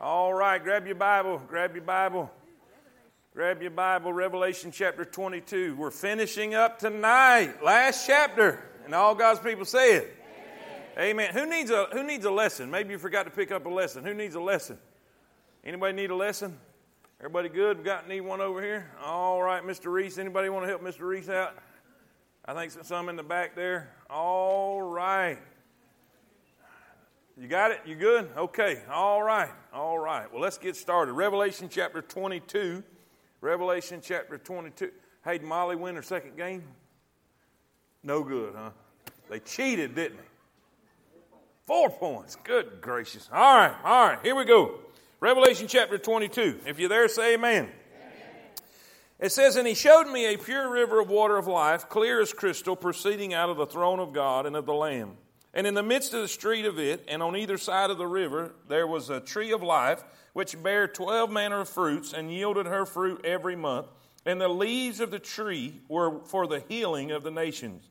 All right, grab your Bible, grab your Bible. Grab your Bible, Revelation chapter 22. We're finishing up tonight, last chapter, and all God's people say it. Amen. Amen. Who needs a who needs a lesson? Maybe you forgot to pick up a lesson. Who needs a lesson? Anybody need a lesson? Everybody good? We got need one over here? All right, Mr. Reese. Anybody want to help Mr. Reese out? I think some in the back there. All right. You got it? You good? Okay. All right. All right. Well, let's get started. Revelation chapter 22. Revelation chapter 22. Hey, did Molly win her second game? No good, huh? They cheated, didn't they? Four points. Good gracious. All right. All right. Here we go. Revelation chapter 22. If you're there, say amen. amen. It says, And he showed me a pure river of water of life, clear as crystal, proceeding out of the throne of God and of the Lamb. And in the midst of the street of it, and on either side of the river, there was a tree of life, which bare twelve manner of fruits, and yielded her fruit every month. And the leaves of the tree were for the healing of the nations.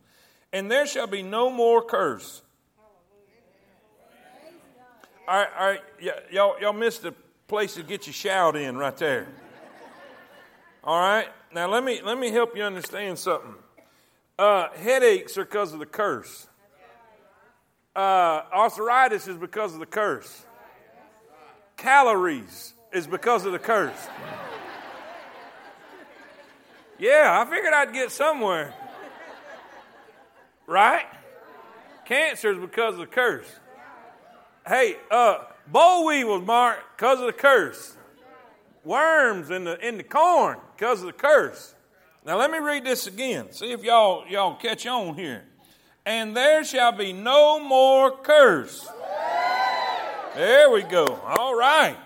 And there shall be no more curse. All right, all right, y'all, y'all missed the place to get your shout in right there. All right, now let me let me help you understand something. Uh, headaches are because of the curse uh, arthritis is because of the curse. Calories is because of the curse. Yeah, I figured I'd get somewhere. Right? Cancer is because of the curse. Hey, uh, boll weevils, Mark, because of the curse. Worms in the in the corn because of the curse. Now let me read this again. See if y'all y'all catch on here and there shall be no more curse. There we go. All right.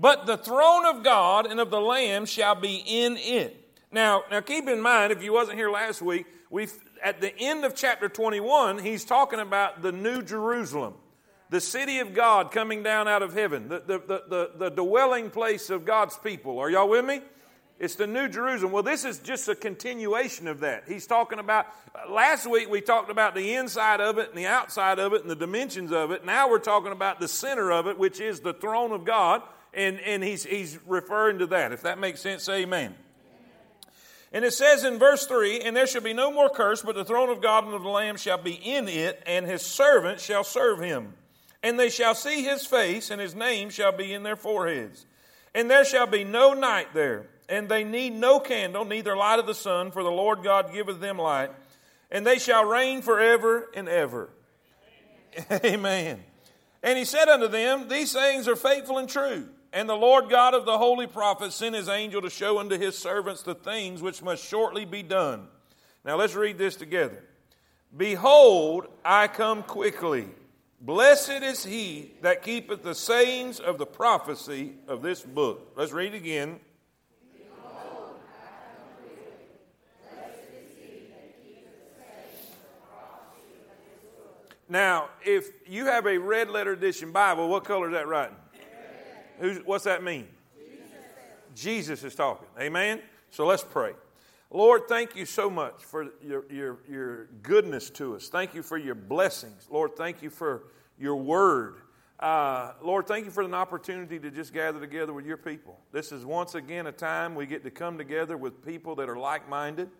But the throne of God and of the Lamb shall be in it. Now, now keep in mind, if you wasn't here last week, we at the end of chapter 21, he's talking about the new Jerusalem, the city of God coming down out of heaven, the, the, the, the, the dwelling place of God's people. Are y'all with me? It's the New Jerusalem. Well, this is just a continuation of that. He's talking about, last week we talked about the inside of it and the outside of it and the dimensions of it. Now we're talking about the center of it, which is the throne of God. And, and he's, he's referring to that. If that makes sense, say amen. And it says in verse 3 And there shall be no more curse, but the throne of God and of the Lamb shall be in it, and his servants shall serve him. And they shall see his face, and his name shall be in their foreheads. And there shall be no night there and they need no candle, neither light of the sun, for the Lord God giveth them light, and they shall reign forever and ever. Amen. Amen. And he said unto them, These things are faithful and true. And the Lord God of the holy prophets sent his angel to show unto his servants the things which must shortly be done. Now let's read this together. Behold, I come quickly. Blessed is he that keepeth the sayings of the prophecy of this book. Let's read again. Now, if you have a red letter edition Bible, what color is that writing? Who's, what's that mean? Jesus. Jesus is talking. Amen? So let's pray. Lord, thank you so much for your, your, your goodness to us. Thank you for your blessings. Lord, thank you for your word. Uh, Lord, thank you for an opportunity to just gather together with your people. This is once again a time we get to come together with people that are like minded,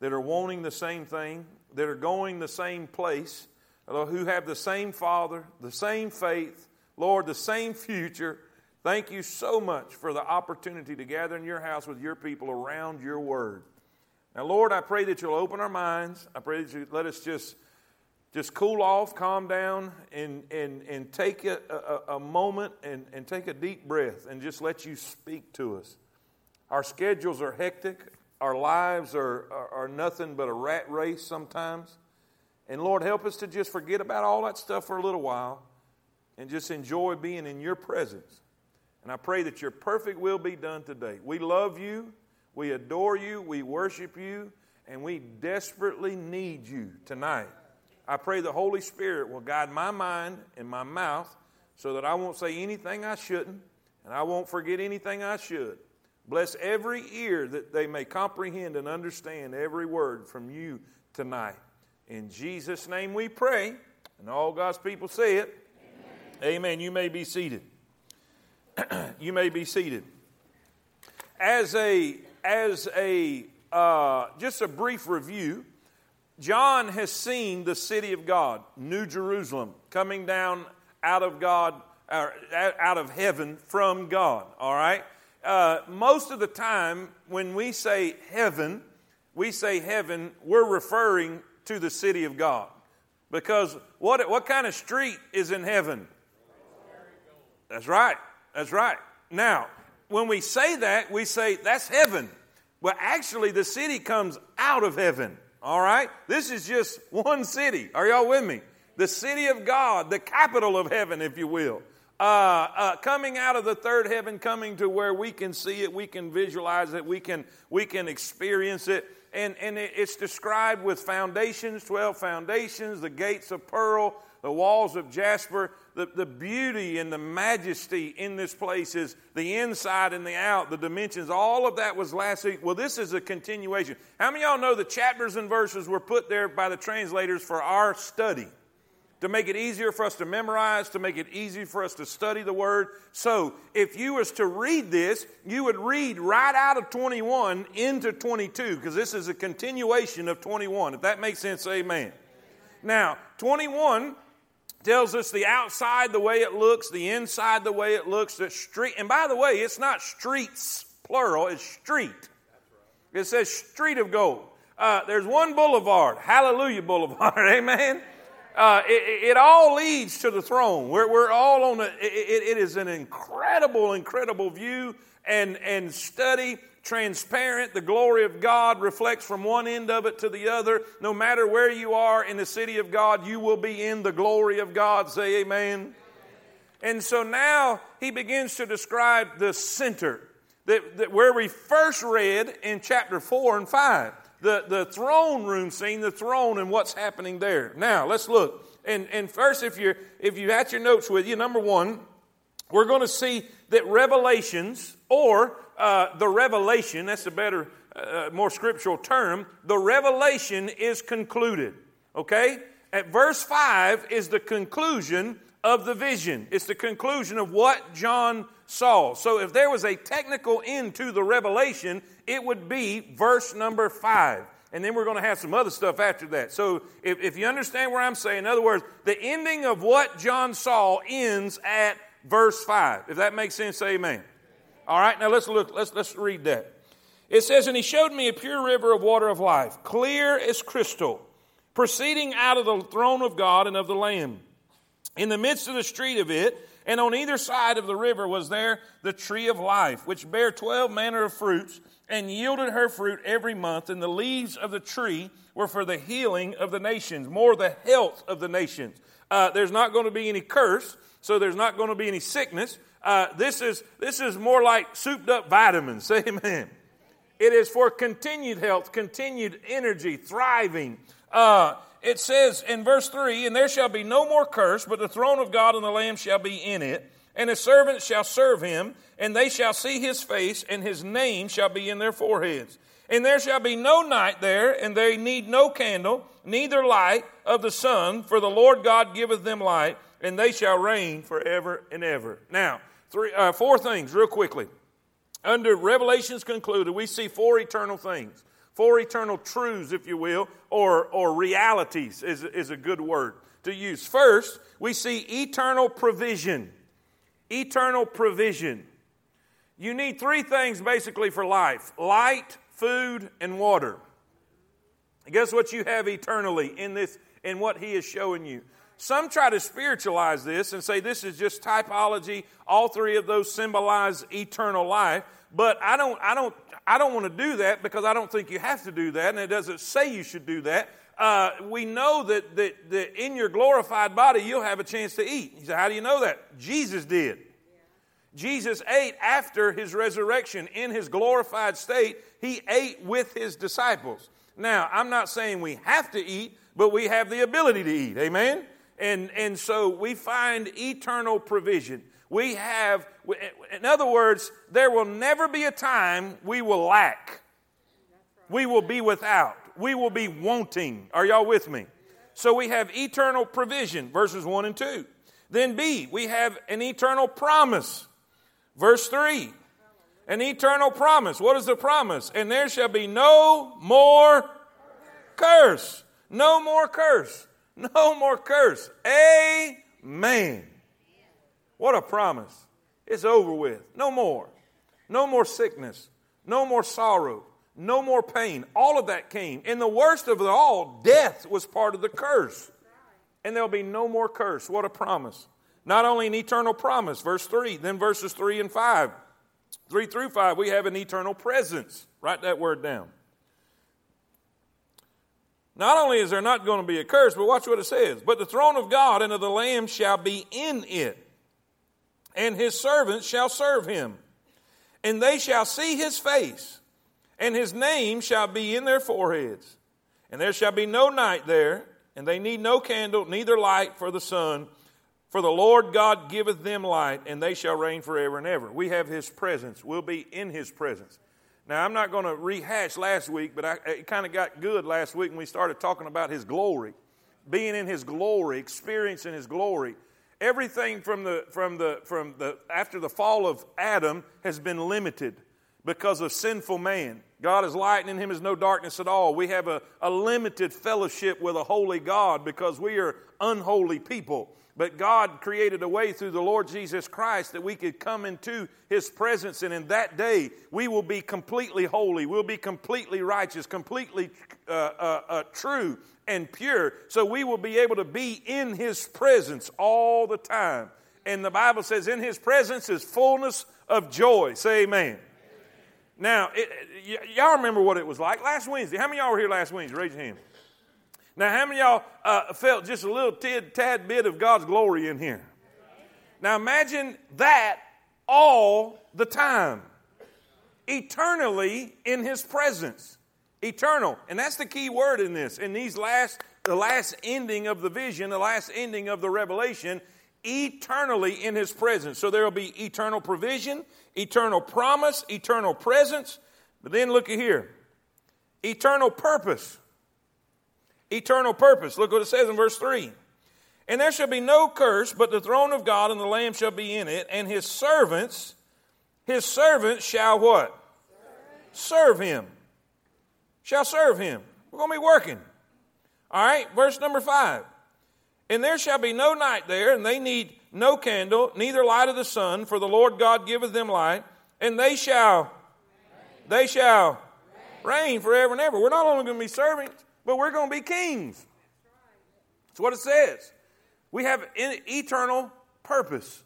that are wanting the same thing, that are going the same place who have the same Father, the same faith, Lord, the same future. Thank you so much for the opportunity to gather in your house with your people around your word. Now, Lord, I pray that you'll open our minds. I pray that you let us just, just cool off, calm down, and, and, and take a, a, a moment and, and take a deep breath and just let you speak to us. Our schedules are hectic. Our lives are, are, are nothing but a rat race sometimes. And Lord, help us to just forget about all that stuff for a little while and just enjoy being in your presence. And I pray that your perfect will be done today. We love you, we adore you, we worship you, and we desperately need you tonight. I pray the Holy Spirit will guide my mind and my mouth so that I won't say anything I shouldn't and I won't forget anything I should. Bless every ear that they may comprehend and understand every word from you tonight. In Jesus' name we pray. And all God's people say it. Amen. Amen. You may be seated. you may be seated. As a, as a, uh, just a brief review, John has seen the city of God, New Jerusalem, coming down out of God, out of heaven from God. All right. Uh, most of the time, when we say heaven, we say heaven, we're referring to the city of God. Because what, what kind of street is in heaven? That's right. That's right. Now, when we say that, we say that's heaven. Well, actually, the city comes out of heaven. All right? This is just one city. Are y'all with me? The city of God, the capital of heaven, if you will. Uh, uh, coming out of the third heaven, coming to where we can see it, we can visualize it, we can, we can experience it. And, and it's described with foundations, 12 foundations, the gates of pearl, the walls of jasper. The, the beauty and the majesty in this place is the inside and the out, the dimensions, all of that was last week. Well, this is a continuation. How many of y'all know the chapters and verses were put there by the translators for our study? To make it easier for us to memorize, to make it easy for us to study the Word. So, if you was to read this, you would read right out of 21 into 22, because this is a continuation of 21. If that makes sense, amen. Now, 21 tells us the outside the way it looks, the inside the way it looks, the street. And by the way, it's not streets, plural, it's street. It says street of gold. Uh, there's one boulevard, Hallelujah Boulevard, amen. Uh, it, it, all leads to the throne. We're, we're all on the, it, it is an incredible, incredible view and, and study, transparent. The glory of God reflects from one end of it to the other. No matter where you are in the city of God, you will be in the glory of God. Say amen. And so now he begins to describe the center that, that where we first read in chapter 4 and 5 the, the throne room scene, the throne and what's happening there. Now, let's look. And, and first, if, you're, if you had your notes with you, number one, we're going to see that revelations, or uh, the revelation, that's a better, uh, more scriptural term, the revelation is concluded. Okay? At verse 5 is the conclusion of the vision. It's the conclusion of what John saw. So if there was a technical end to the revelation, it would be verse number five. And then we're going to have some other stuff after that. So if, if you understand where I'm saying, in other words, the ending of what John saw ends at verse 5. If that makes sense, amen. All right, now let's look, let's, let's read that. It says, And he showed me a pure river of water of life, clear as crystal, proceeding out of the throne of God and of the Lamb. In the midst of the street of it, and on either side of the river was there the tree of life, which bare twelve manner of fruits, and yielded her fruit every month. And the leaves of the tree were for the healing of the nations, more the health of the nations. Uh, there's not going to be any curse, so there's not going to be any sickness. Uh, this is this is more like souped up vitamins. Say amen. It is for continued health, continued energy, thriving. Uh, it says in verse 3 And there shall be no more curse, but the throne of God and the Lamb shall be in it, and his servants shall serve him, and they shall see his face, and his name shall be in their foreheads. And there shall be no night there, and they need no candle, neither light of the sun, for the Lord God giveth them light, and they shall reign forever and ever. Now, three, uh, four things, real quickly. Under Revelations concluded, we see four eternal things four eternal truths, if you will, or, or realities is, is a good word to use. First, we see eternal provision. Eternal provision. You need three things basically for life light, food, and water. guess what you have eternally in this in what he is showing you. Some try to spiritualize this and say this is just typology. All three of those symbolize eternal life. But I don't, I don't I don't want to do that because I don't think you have to do that, and it doesn't say you should do that. Uh, we know that, that, that in your glorified body you'll have a chance to eat. He said, How do you know that? Jesus did. Jesus ate after his resurrection in his glorified state. He ate with his disciples. Now, I'm not saying we have to eat, but we have the ability to eat. Amen? And, and so we find eternal provision. We have, in other words, there will never be a time we will lack. We will be without. We will be wanting. Are y'all with me? So we have eternal provision, verses 1 and 2. Then B, we have an eternal promise. Verse 3 an eternal promise. What is the promise? And there shall be no more curse. No more curse. No more curse. Amen. What a promise. It's over with. No more. No more sickness. No more sorrow. No more pain. All of that came. And the worst of it all, death was part of the curse. And there'll be no more curse. What a promise. Not only an eternal promise, verse 3, then verses 3 and 5. 3 through 5, we have an eternal presence. Write that word down. Not only is there not going to be a curse, but watch what it says. But the throne of God and of the Lamb shall be in it, and his servants shall serve him. And they shall see his face, and his name shall be in their foreheads. And there shall be no night there, and they need no candle, neither light for the sun. For the Lord God giveth them light, and they shall reign forever and ever. We have his presence. We'll be in his presence. Now, I'm not going to rehash last week, but I, it kind of got good last week when we started talking about His glory, being in His glory, experiencing His glory. Everything from the, from the, from the, after the fall of Adam has been limited because of sinful man. God is light, and in Him is no darkness at all. We have a, a limited fellowship with a holy God because we are unholy people. But God created a way through the Lord Jesus Christ that we could come into His presence, and in that day we will be completely holy. We'll be completely righteous, completely uh, uh, uh, true and pure. So we will be able to be in His presence all the time. And the Bible says, in His presence is fullness of joy. Say amen. Now, it, y- y'all remember what it was like last Wednesday? How many y'all were here last Wednesday? Raise your hand. Now, how many y'all uh, felt just a little tad, tad bit of God's glory in here? Now, imagine that all the time, eternally in His presence. Eternal. And that's the key word in this. In these last, the last ending of the vision, the last ending of the revelation, eternally in His presence. So there will be eternal provision, eternal promise, eternal presence. But then look at here eternal purpose eternal purpose. Look what it says in verse 3. And there shall be no curse, but the throne of God and the Lamb shall be in it, and his servants, his servants shall what? Serve him. Shall serve him. We're going to be working. All right, verse number 5. And there shall be no night there, and they need no candle, neither light of the sun, for the Lord God giveth them light, and they shall, they shall reign forever and ever. We're not only going to be servants, but we're going to be kings. That's what it says. We have an eternal purpose.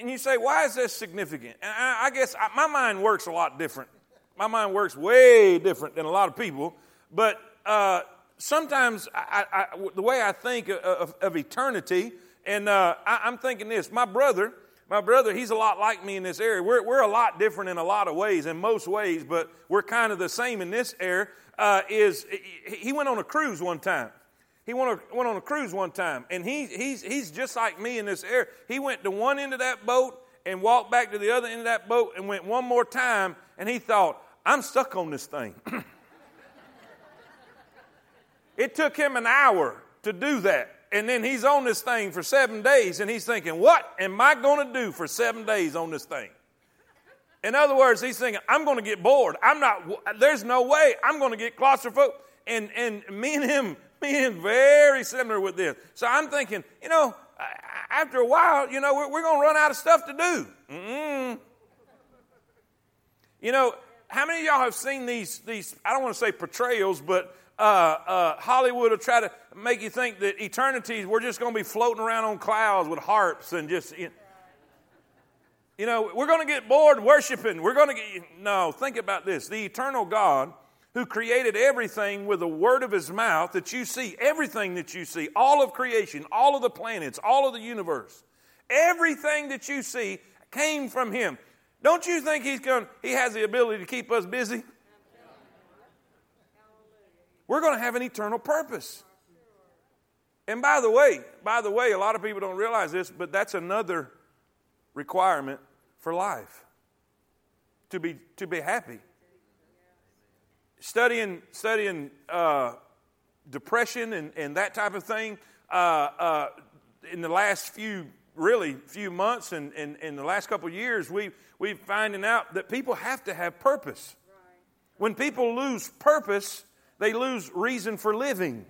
And you say, why is this significant? And I guess my mind works a lot different. My mind works way different than a lot of people. But uh, sometimes I, I, the way I think of, of, eternity, and uh, I, am thinking this my brother, my brother, he's a lot like me in this area. We're, we're a lot different in a lot of ways, in most ways, but we're kind of the same in this area uh, is he went on a cruise one time. He went, went on a cruise one time, and he, he's, he's just like me in this area. He went to one end of that boat and walked back to the other end of that boat and went one more time, and he thought, I'm stuck on this thing. it took him an hour to do that. And then he's on this thing for seven days, and he's thinking, What am I going to do for seven days on this thing? In other words, he's thinking, I'm going to get bored. I'm not, there's no way I'm going to get claustrophobic. And, and me and him, me and him, very similar with this. So I'm thinking, you know, after a while, you know, we're, we're going to run out of stuff to do. Mm-mm. You know, how many of y'all have seen these, these I don't want to say portrayals, but uh, uh, Hollywood will try to make you think that eternity, we're just going to be floating around on clouds with harps and just, you know, you know, we're going to get bored worshiping. We're going to get. No, think about this. The eternal God who created everything with the word of his mouth that you see, everything that you see, all of creation, all of the planets, all of the universe, everything that you see came from him. Don't you think he's going he has the ability to keep us busy? We're going to have an eternal purpose. And by the way, by the way, a lot of people don't realize this, but that's another requirement for life to be, to be happy. Studying, studying uh, depression and, and that type of thing uh, uh, in the last few really few months and in the last couple of years, we, we're finding out that people have to have purpose. When people lose purpose, they lose reason for living.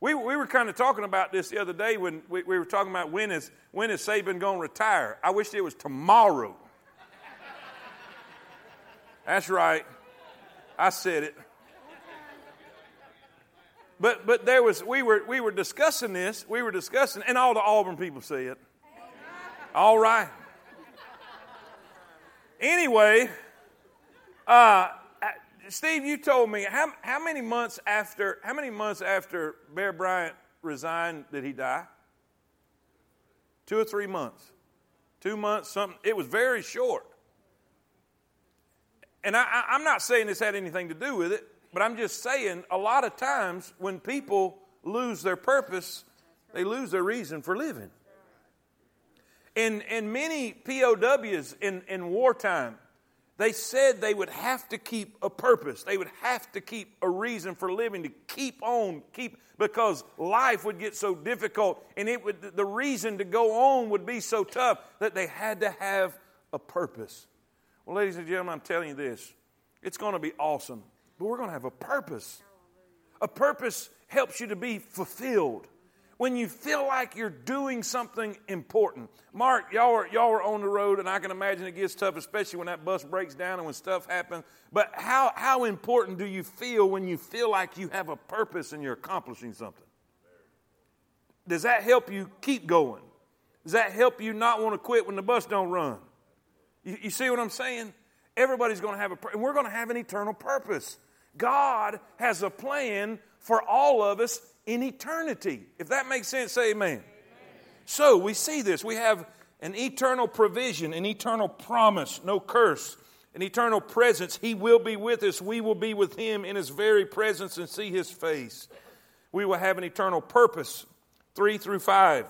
We, we were kind of talking about this the other day when we, we were talking about when is, when is Saban going to retire. I wish it was tomorrow. That's right. I said it. But but there was we were we were discussing this. We were discussing, and all the Auburn people say it. All right. Anyway, uh, Steve, you told me how how many months after how many months after Bear Bryant resigned did he die? Two or three months. Two months, something. It was very short. And I, I'm not saying this had anything to do with it. But I'm just saying, a lot of times when people lose their purpose, they lose their reason for living. And, and many POWs in, in wartime, they said they would have to keep a purpose. They would have to keep a reason for living, to keep on, keep, because life would get so difficult and it would, the reason to go on would be so tough that they had to have a purpose. Well, ladies and gentlemen, I'm telling you this it's going to be awesome but we're going to have a purpose. A purpose helps you to be fulfilled. When you feel like you're doing something important. Mark, y'all are, y'all are on the road, and I can imagine it gets tough, especially when that bus breaks down and when stuff happens. But how, how important do you feel when you feel like you have a purpose and you're accomplishing something? Does that help you keep going? Does that help you not want to quit when the bus don't run? You, you see what I'm saying? Everybody's going to have a, and we're going to have an eternal purpose. God has a plan for all of us in eternity. If that makes sense, say amen. amen. So we see this. We have an eternal provision, an eternal promise, no curse, an eternal presence. He will be with us. We will be with Him in His very presence and see His face. We will have an eternal purpose. Three through five.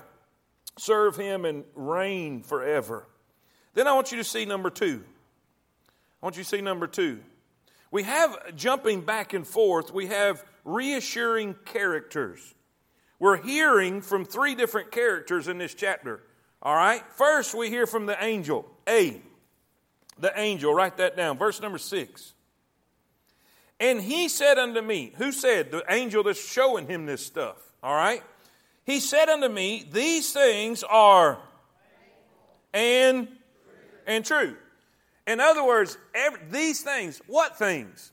Serve Him and reign forever. Then I want you to see number two. I want you to see number two. We have jumping back and forth, we have reassuring characters. We're hearing from three different characters in this chapter. All right? First, we hear from the angel. A. The angel. Write that down. Verse number six. And he said unto me, Who said? The angel that's showing him this stuff. All right? He said unto me, These things are and and true. In other words, every, these things, what things?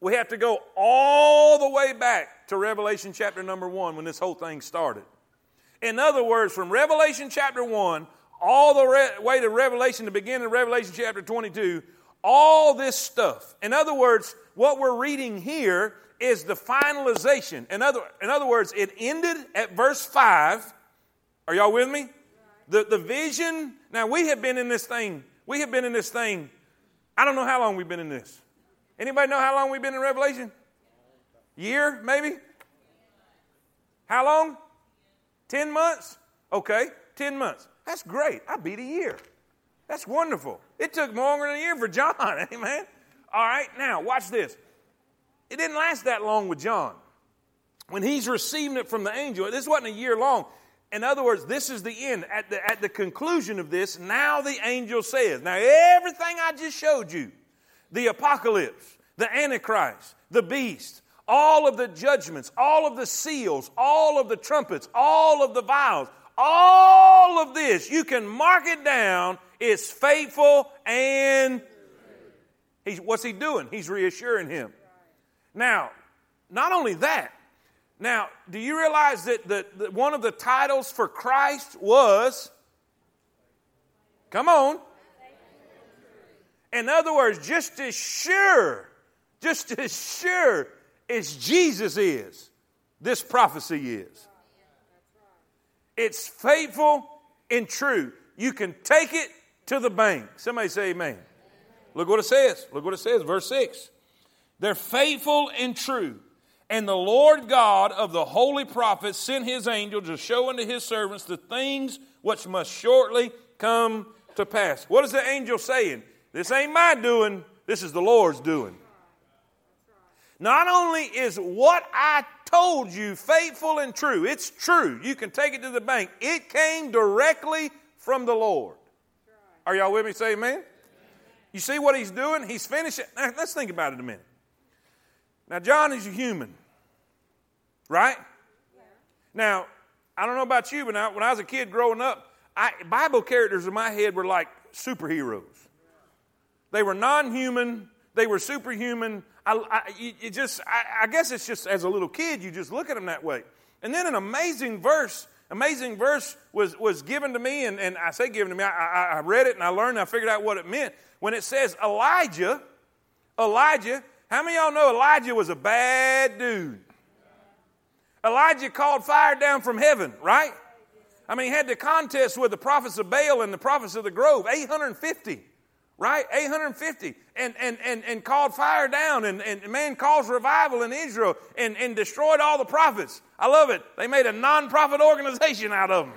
We have to go all the way back to Revelation chapter number one when this whole thing started. In other words, from Revelation chapter 1 all the re- way to Revelation, the beginning of Revelation chapter 22, all this stuff. In other words, what we're reading here is the finalization. In other, in other words, it ended at verse 5. Are y'all with me? The, the vision. Now, we have been in this thing we have been in this thing, I don't know how long we've been in this. Anybody know how long we've been in Revelation? Year, maybe? How long? 10 months? Okay, 10 months. That's great. I beat a year. That's wonderful. It took longer than a year for John, amen? All right, now watch this. It didn't last that long with John. When he's receiving it from the angel, this wasn't a year long. In other words, this is the end. At the, at the conclusion of this, now the angel says, Now, everything I just showed you the apocalypse, the antichrist, the beast, all of the judgments, all of the seals, all of the trumpets, all of the vials, all of this, you can mark it down, It's faithful and he's, what's he doing? He's reassuring him. Now, not only that, now, do you realize that, that one of the titles for Christ was, come on. In other words, just as sure, just as sure as Jesus is, this prophecy is. It's faithful and true. You can take it to the bank. Somebody say amen. Look what it says. Look what it says, verse 6. They're faithful and true. And the Lord God of the holy prophets sent his angel to show unto his servants the things which must shortly come to pass. What is the angel saying? This ain't my doing, this is the Lord's doing. Not only is what I told you faithful and true. It's true. You can take it to the bank. It came directly from the Lord. Are y'all with me? Say amen. You see what he's doing? He's finishing. Now, let's think about it a minute. Now, John is a human, right? Now, I don't know about you, but when I was a kid growing up, I, Bible characters in my head were like superheroes. They were non human, they were superhuman. I, I, just, I, I guess it's just as a little kid, you just look at them that way. And then an amazing verse, amazing verse was, was given to me, and, and I say given to me, I, I, I read it and I learned, and I figured out what it meant. When it says Elijah, Elijah, how many y'all know Elijah was a bad dude? Elijah called fire down from heaven, right? I mean, he had the contest with the prophets of Baal and the prophets of the Grove, 850 right? 850. And, and, and, and called fire down, and, and man caused revival in Israel and, and destroyed all the prophets. I love it. They made a non profit organization out of them.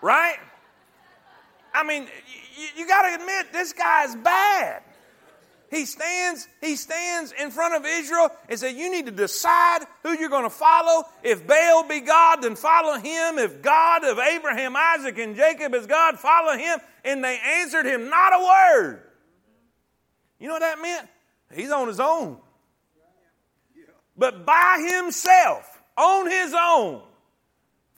right? I mean, you, you got to admit, this guy's bad. He stands, he stands in front of Israel and said, You need to decide who you're going to follow. If Baal be God, then follow him. If God of Abraham, Isaac, and Jacob is God, follow him. And they answered him not a word. You know what that meant? He's on his own. But by himself, on his own,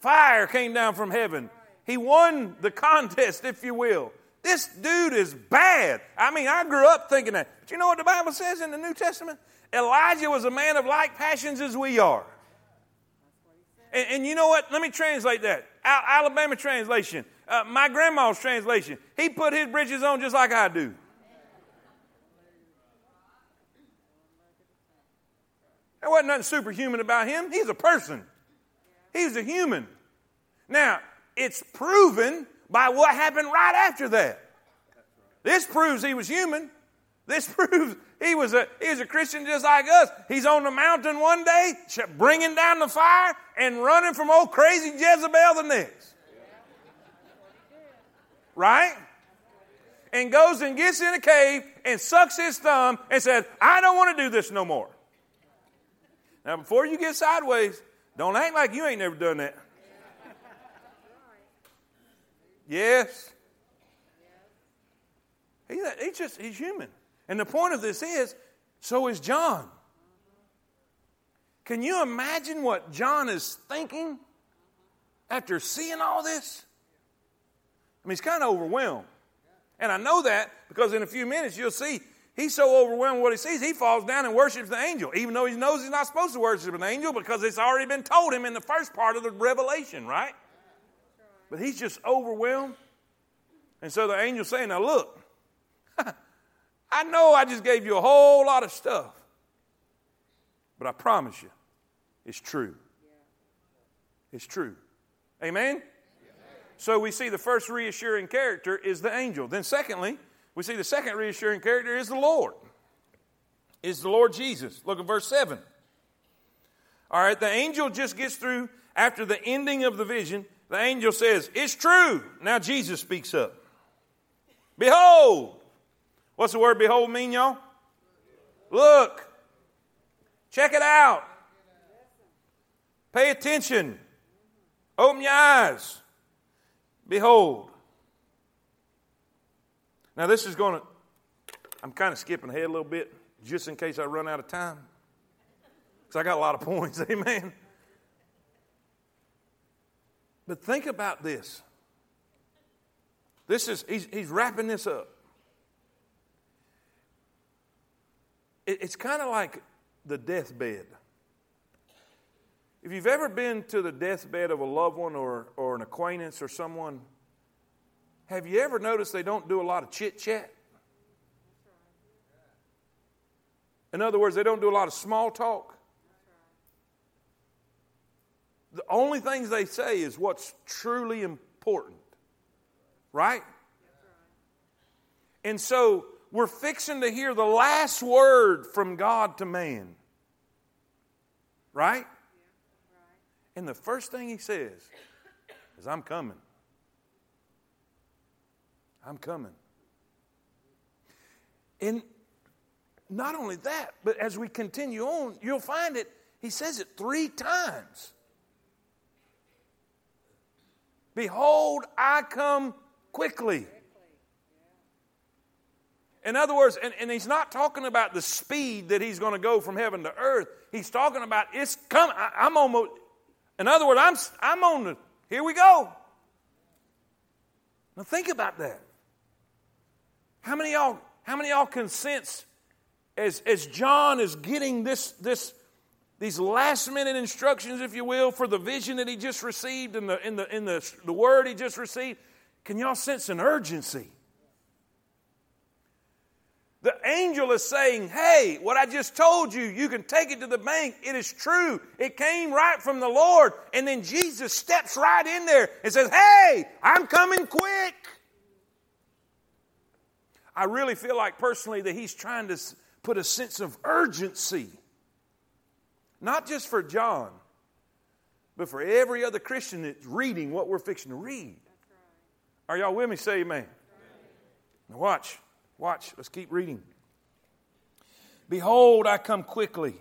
fire came down from heaven. He won the contest, if you will. This dude is bad. I mean, I grew up thinking that. But you know what the Bible says in the New Testament? Elijah was a man of like passions as we are. And, and you know what? Let me translate that. Al- Alabama translation. Uh, my grandma's translation. He put his britches on just like I do. There wasn't nothing superhuman about him. He's a person. He's a human. Now, it's proven by what happened right after that. This proves he was human. This proves he was a he was a Christian just like us. He's on the mountain one day, bringing down the fire, and running from old crazy Jezebel the next. Right? And goes and gets in a cave and sucks his thumb and says, "I don't want to do this no more." Now, before you get sideways, don't act like you ain't never done that. Yes. He, he just, he's human. And the point of this is, so is John. Can you imagine what John is thinking after seeing all this? I mean, he's kind of overwhelmed. And I know that because in a few minutes you'll see he's so overwhelmed with what he sees, he falls down and worships the angel, even though he knows he's not supposed to worship an angel because it's already been told him in the first part of the revelation, right? But he's just overwhelmed. And so the angel's saying, Now look, I know I just gave you a whole lot of stuff, but I promise you, it's true. It's true. Amen? So we see the first reassuring character is the angel. Then, secondly, we see the second reassuring character is the Lord. Is the Lord Jesus. Look at verse 7. All right, the angel just gets through after the ending of the vision the angel says, It's true. Now Jesus speaks up. Behold. What's the word behold mean, y'all? Look. Check it out. Pay attention. Open your eyes. Behold. Now, this is going to, I'm kind of skipping ahead a little bit just in case I run out of time. Because I got a lot of points. Amen. But think about this. This is, he's, he's wrapping this up. It, it's kind of like the deathbed. If you've ever been to the deathbed of a loved one or, or an acquaintance or someone, have you ever noticed they don't do a lot of chit chat? In other words, they don't do a lot of small talk. The only things they say is what's truly important. Right? And so we're fixing to hear the last word from God to man. Right? And the first thing he says is, I'm coming. I'm coming. And not only that, but as we continue on, you'll find it, he says it three times. Behold, I come quickly. In other words, and, and, he's not talking about the speed that he's going to go from heaven to earth. He's talking about it's coming. I'm almost, in other words, I'm, I'm on the, here we go. Now think about that. How many y'all, how many y'all can sense as, as John is getting this, this, these last minute instructions, if you will, for the vision that he just received and the, in the, in the, the word he just received, can y'all sense an urgency? The angel is saying, Hey, what I just told you, you can take it to the bank. It is true. It came right from the Lord. And then Jesus steps right in there and says, Hey, I'm coming quick. I really feel like personally that he's trying to put a sense of urgency, not just for John, but for every other Christian that's reading what we're fixing to read. Are y'all with me? Say amen. Now watch, watch. Let's keep reading. Behold, I come quickly.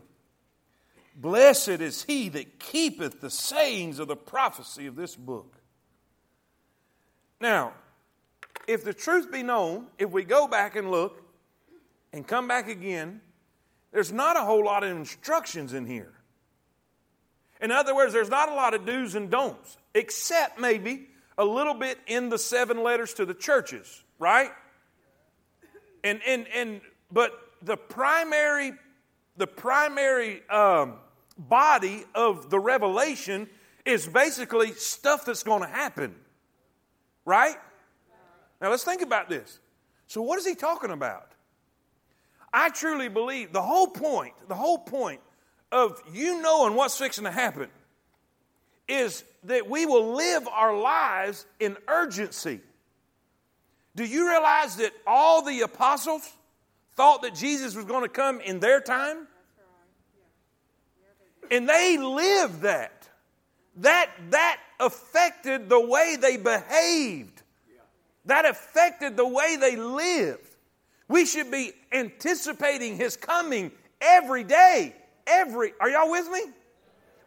Blessed is he that keepeth the sayings of the prophecy of this book. Now, if the truth be known, if we go back and look, and come back again, there's not a whole lot of instructions in here. In other words, there's not a lot of do's and don'ts, except maybe a little bit in the seven letters to the churches, right? And and and but the primary the primary um, body of the revelation is basically stuff that's going to happen, right? Now let's think about this. So what is he talking about? I truly believe the whole point, the whole point of you knowing what's fixing to happen is that we will live our lives in urgency. Do you realize that all the apostles thought that Jesus was going to come in their time? And they lived that. That, that affected the way they behaved. That affected the way they lived. We should be anticipating his coming every day. Every Are y'all with me?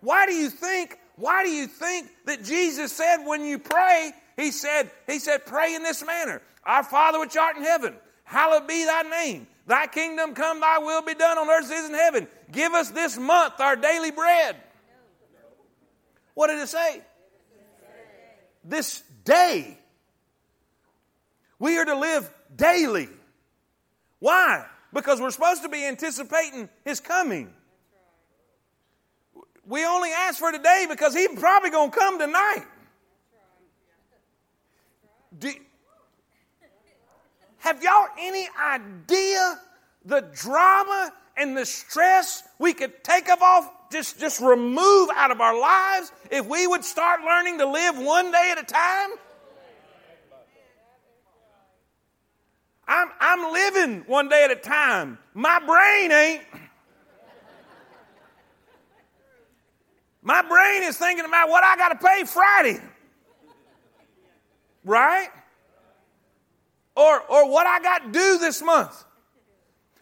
Why do you think why do you think that Jesus said when you pray, he said he said pray in this manner. Our Father which art in heaven, hallowed be thy name. Thy kingdom come, thy will be done on earth as in heaven. Give us this month our daily bread. What did it say? This day. We are to live daily. Why? Because we're supposed to be anticipating His coming. We only ask for today because He's probably going to come tonight. Do, have y'all any idea the drama and the stress we could take off, just, just remove out of our lives if we would start learning to live one day at a time? I'm, I'm living one day at a time. My brain ain't. My brain is thinking about what I got to pay Friday. Right? Or, or what I got do this month.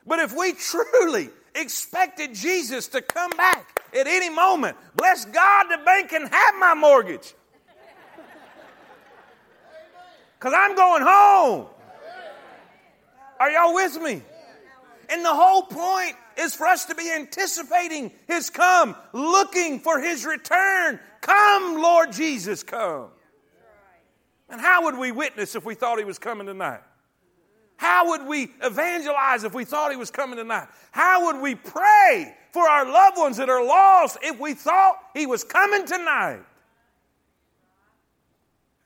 But if we truly expected Jesus to come back at any moment, bless God, the bank can have my mortgage. Because I'm going home. Are y'all with me? And the whole point is for us to be anticipating His come, looking for His return. Come, Lord Jesus, come. And how would we witness if we thought He was coming tonight? How would we evangelize if we thought He was coming tonight? How would we pray for our loved ones that are lost if we thought He was coming tonight?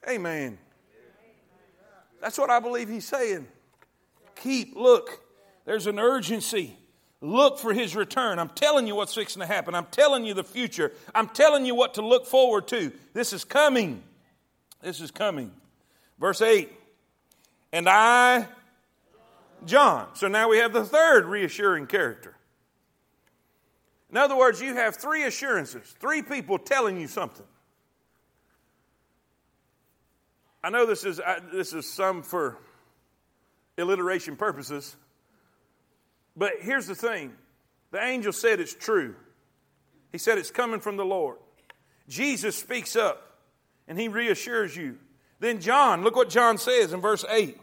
Amen. That's what I believe He's saying keep, look, there's an urgency. Look for his return. I'm telling you what's fixing to happen. I'm telling you the future. I'm telling you what to look forward to. This is coming. This is coming. Verse 8. And I, John. So now we have the third reassuring character. In other words, you have three assurances, three people telling you something. I know this is, this is some for alliteration purposes. But here's the thing the angel said it's true. He said it's coming from the Lord. Jesus speaks up and he reassures you. Then John, look what John says in verse 8.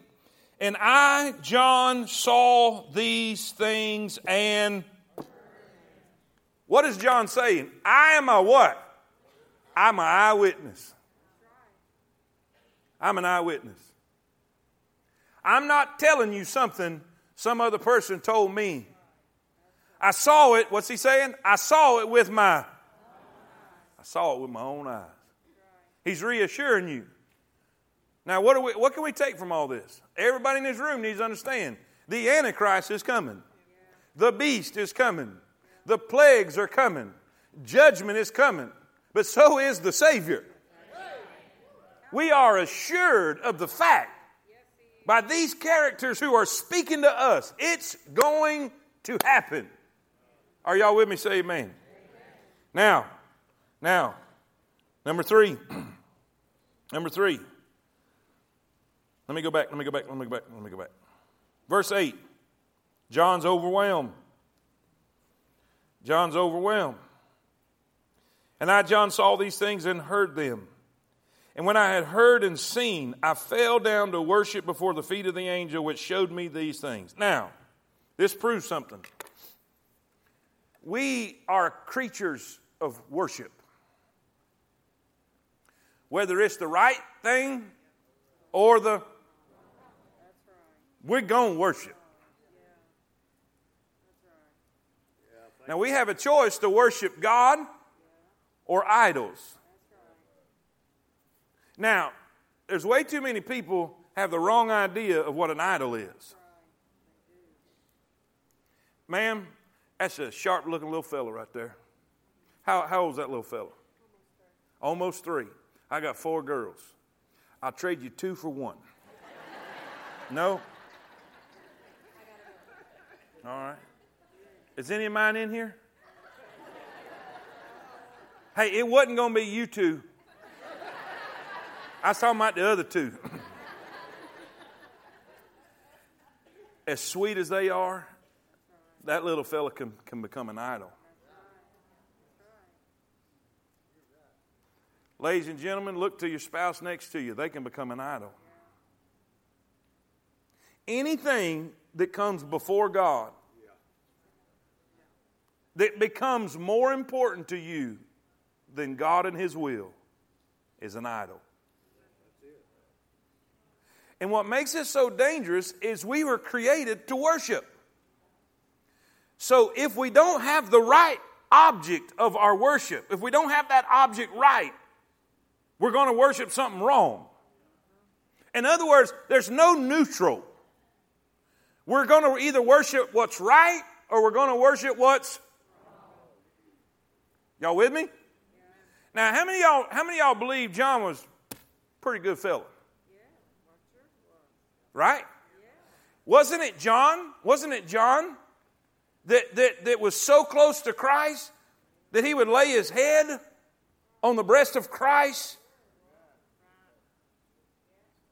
And I, John, saw these things and what is John saying? I am a what? I'm an eyewitness. I'm an eyewitness. I'm not telling you something some other person told me. I saw it, what's he saying? I saw it with my I saw it with my own eyes. He's reassuring you. Now, what, we, what can we take from all this? Everybody in this room needs to understand the Antichrist is coming, the beast is coming, the plagues are coming, judgment is coming, but so is the Savior. We are assured of the fact by these characters who are speaking to us, it's going to happen. Are y'all with me? Say amen. amen. Now, now, number three. number three. Let me go back, let me go back, let me go back, let me go back. Verse 8. John's overwhelmed. John's overwhelmed. And I, John, saw these things and heard them. And when I had heard and seen, I fell down to worship before the feet of the angel which showed me these things. Now, this proves something. We are creatures of worship. Whether it's the right thing or the. We're going to worship. Now, we have a choice to worship God or idols. Now, there's way too many people have the wrong idea of what an idol is. Ma'am, that's a sharp looking little fella right there. How, how old's that little fella? Almost three. I got four girls. I'll trade you two for one. no? All right. Is any of mine in here? Hey, it wasn't going to be you two. I was talking about the other two. as sweet as they are, that little fella can, can become an idol. Ladies and gentlemen, look to your spouse next to you. They can become an idol. Anything that comes before God that becomes more important to you than God and His will is an idol. And what makes it so dangerous is we were created to worship. So if we don't have the right object of our worship, if we don't have that object right, we're going to worship something wrong. In other words, there's no neutral. We're going to either worship what's right or we're going to worship what's Y'all with me? Now, how many y'all how many y'all believe John was pretty good fellow? Right? Wasn't it John? Wasn't it John that, that, that was so close to Christ that he would lay his head on the breast of Christ?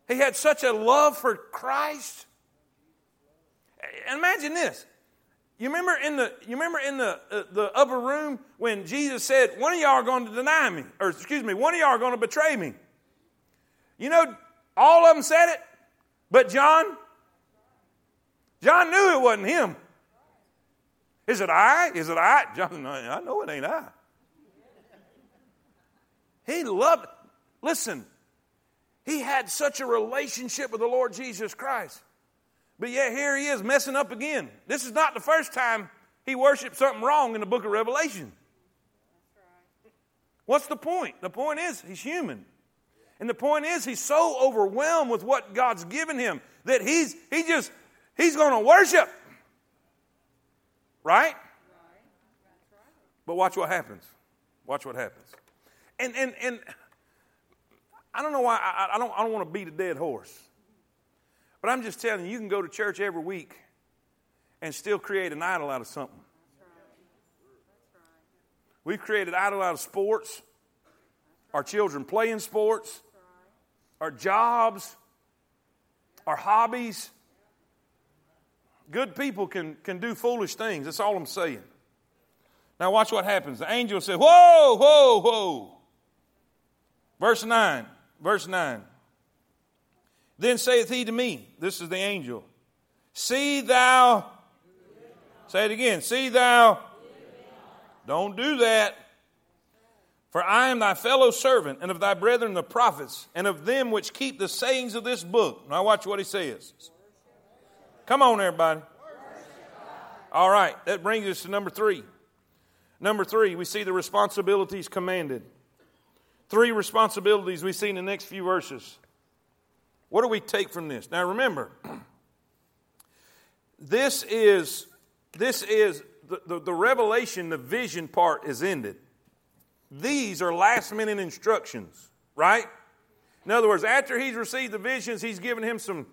He had such a love for Christ. Imagine this. You remember in the you remember in the uh, the upper room when Jesus said, "One of y'all are going to deny me," or excuse me, one of y'all are going to betray me. You know, all of them said it, but John. John knew it wasn't him. Is it I? Is it I? John, I know it ain't I. He loved. Listen, he had such a relationship with the Lord Jesus Christ. But yet here he is messing up again. This is not the first time he worshiped something wrong in the book of Revelation. What's the point? The point is he's human. And the point is he's so overwhelmed with what God's given him that he's he just he's going to worship. Right? But watch what happens. Watch what happens. And and and I don't know why I, I don't I don't want to beat a dead horse. But I'm just telling you, you can go to church every week and still create an idol out of something. We've created idol out of sports, our children playing sports, our jobs, our hobbies. Good people can, can do foolish things. That's all I'm saying. Now, watch what happens. The angel said, Whoa, whoa, whoa. Verse 9. Verse 9. Then saith he to me, This is the angel, See thou, say it again, see thou, don't do that. For I am thy fellow servant, and of thy brethren the prophets, and of them which keep the sayings of this book. Now, watch what he says. Come on, everybody. All right, that brings us to number three. Number three, we see the responsibilities commanded. Three responsibilities we see in the next few verses. What do we take from this? Now remember, this is this is the, the, the, revelation, the vision part is ended. These are last minute instructions, right? In other words, after he's received the visions, he's given him some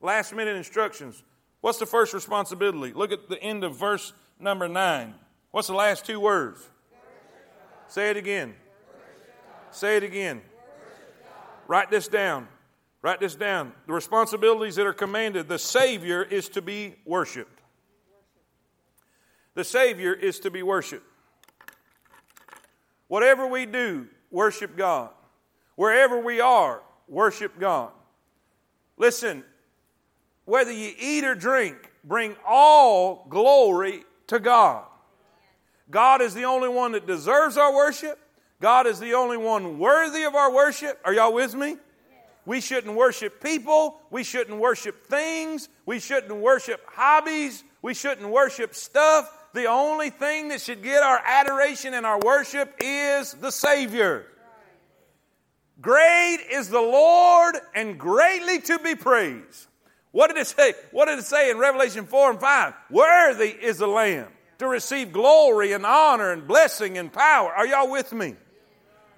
last minute instructions. What's the first responsibility? Look at the end of verse number nine. What's the last two words? Say it again. Say it again. Write this down. Write this down. The responsibilities that are commanded the Savior is to be worshiped. The Savior is to be worshiped. Whatever we do, worship God. Wherever we are, worship God. Listen, whether you eat or drink, bring all glory to God. God is the only one that deserves our worship. God is the only one worthy of our worship. Are y'all with me? We shouldn't worship people. We shouldn't worship things. We shouldn't worship hobbies. We shouldn't worship stuff. The only thing that should get our adoration and our worship is the Savior. Great is the Lord and greatly to be praised. What did it say? What did it say in Revelation 4 and 5? Worthy is the Lamb to receive glory and honor and blessing and power. Are y'all with me?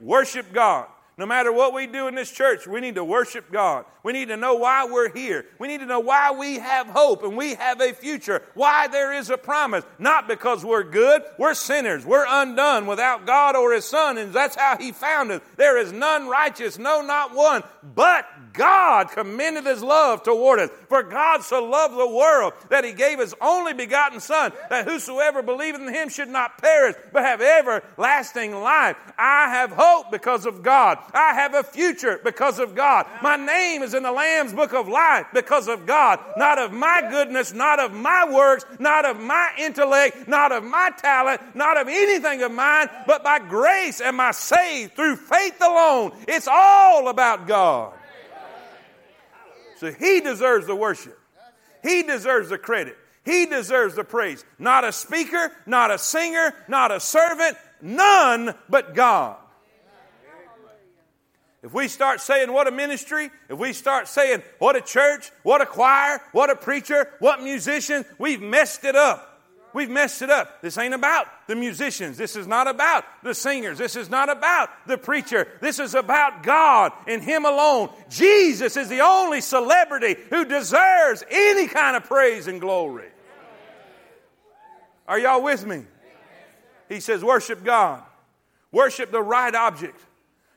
Worship God. No matter what we do in this church, we need to worship God. We need to know why we're here. We need to know why we have hope and we have a future, why there is a promise. Not because we're good, we're sinners. We're undone without God or His Son, and that's how He found us. There is none righteous, no, not one. But God commended His love toward us. For God so loved the world that He gave His only begotten Son, that whosoever believeth in Him should not perish, but have everlasting life. I have hope because of God. I have a future because of God. My name is in the Lamb's book of life because of God. Not of my goodness, not of my works, not of my intellect, not of my talent, not of anything of mine, but by grace am I saved through faith alone. It's all about God. So he deserves the worship. He deserves the credit. He deserves the praise. Not a speaker, not a singer, not a servant, none but God. If we start saying what a ministry, if we start saying what a church, what a choir, what a preacher, what musician, we've messed it up. We've messed it up. This ain't about the musicians. This is not about the singers. This is not about the preacher. This is about God and Him alone. Jesus is the only celebrity who deserves any kind of praise and glory. Are y'all with me? He says, worship God. Worship the right object.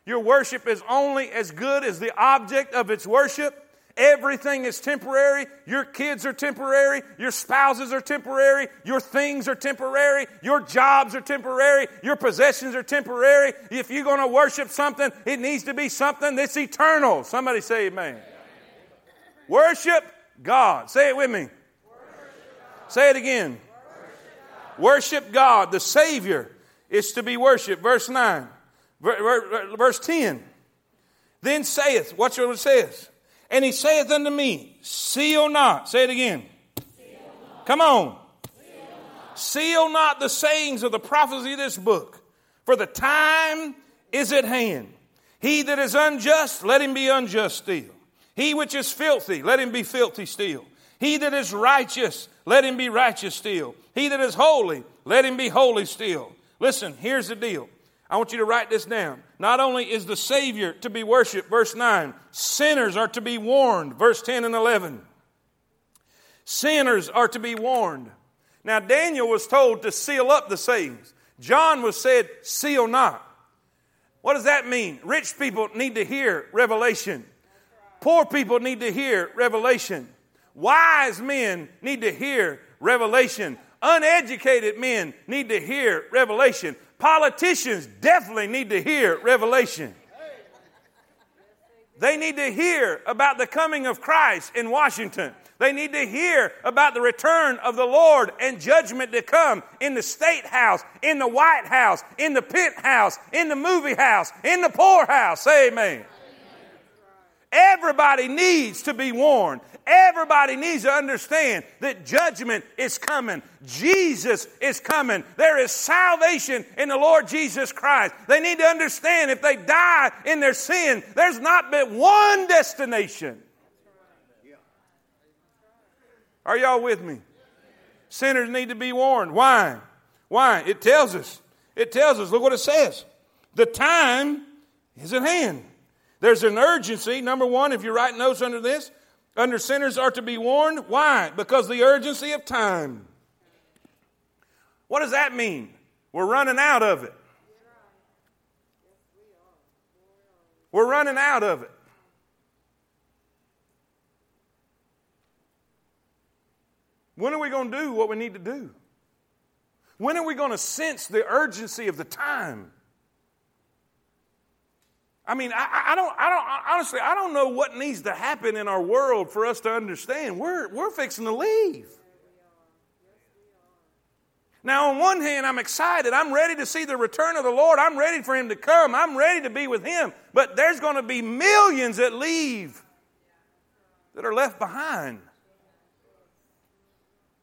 Your worship is only as good as the object of its worship. Everything is temporary. Your kids are temporary. Your spouses are temporary. Your things are temporary. Your jobs are temporary. Your possessions are temporary. If you're going to worship something, it needs to be something that's eternal. Somebody say amen. Worship God. Say it with me. Say it again. Worship God. The Savior is to be worshiped. Verse 9. Verse 10. Then saith, watch what it says. And he saith unto me, Seal not. Say it again. Come on. Seal not the sayings of the prophecy of this book, for the time is at hand. He that is unjust, let him be unjust still. He which is filthy, let him be filthy still. He that is righteous, let him be righteous still. He that is holy, let him be holy still. Listen, here's the deal. I want you to write this down. Not only is the Savior to be worshiped, verse 9, sinners are to be warned, verse 10 and 11. Sinners are to be warned. Now, Daniel was told to seal up the sayings. John was said, seal not. What does that mean? Rich people need to hear revelation. Poor people need to hear revelation. Wise men need to hear revelation. Uneducated men need to hear revelation. Politicians definitely need to hear revelation. They need to hear about the coming of Christ in Washington. They need to hear about the return of the Lord and judgment to come in the state house, in the White House, in the pit house, in the movie house, in the poorhouse. Amen. Everybody needs to be warned. Everybody needs to understand that judgment is coming. Jesus is coming. There is salvation in the Lord Jesus Christ. They need to understand if they die in their sin, there's not but one destination. Are y'all with me? Sinners need to be warned. Why? Why? It tells us. It tells us. Look what it says. The time is at hand. There's an urgency. Number one, if you write notes under this, under sinners are to be warned. Why? Because the urgency of time. What does that mean? We're running out of it. We're running out of it. When are we going to do what we need to do? When are we going to sense the urgency of the time? I mean, I, I, don't, I don't, honestly, I don't know what needs to happen in our world for us to understand. We're, we're fixing to leave. Now, on one hand, I'm excited. I'm ready to see the return of the Lord. I'm ready for Him to come. I'm ready to be with Him. But there's going to be millions that leave that are left behind.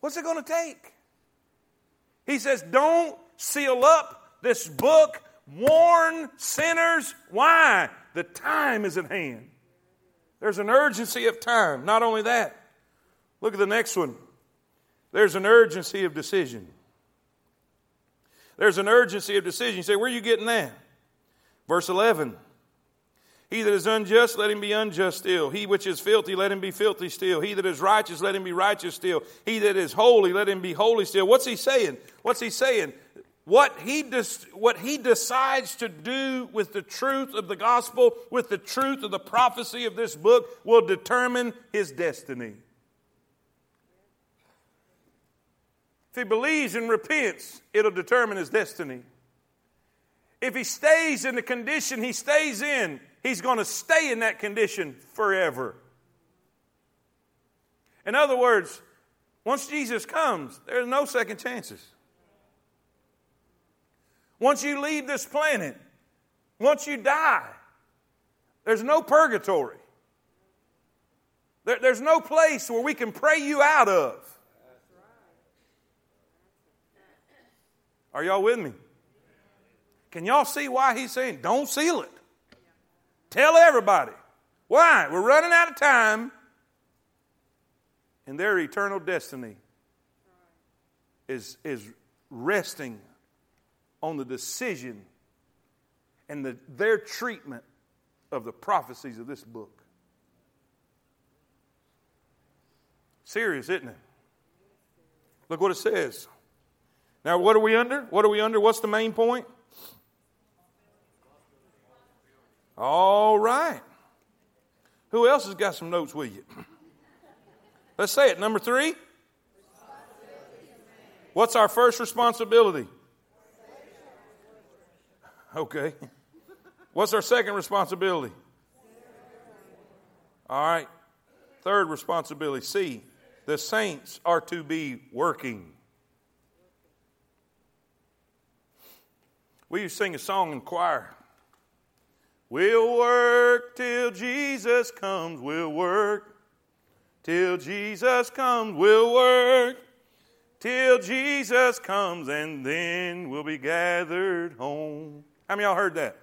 What's it going to take? He says, Don't seal up this book warn sinners. Why? The time is at hand. There's an urgency of time. Not only that, look at the next one. There's an urgency of decision. There's an urgency of decision. You say, where are you getting that? Verse 11. He that is unjust, let him be unjust still. He which is filthy, let him be filthy still. He that is righteous, let him be righteous still. He that is holy, let him be holy still. What's he saying? What's he saying? What he, what he decides to do with the truth of the gospel, with the truth of the prophecy of this book, will determine his destiny. If he believes and repents, it'll determine his destiny. If he stays in the condition he stays in, he's going to stay in that condition forever. In other words, once Jesus comes, there's no second chances. Once you leave this planet, once you die, there's no purgatory. There, there's no place where we can pray you out of. Are y'all with me? Can y'all see why he's saying, don't seal it? Tell everybody. Why? We're running out of time, and their eternal destiny is, is resting on the decision and the, their treatment of the prophecies of this book. Serious, isn't it? Look what it says. Now, what are we under? What are we under? What's the main point? All right. Who else has got some notes with you? Let's say it. Number three. What's our first responsibility? Okay. What's our second responsibility? All right. Third responsibility C. The saints are to be working. We used to sing a song in choir. We'll work till Jesus comes. We'll work till Jesus comes. We'll work till Jesus comes, and then we'll be gathered home. How many y'all heard that?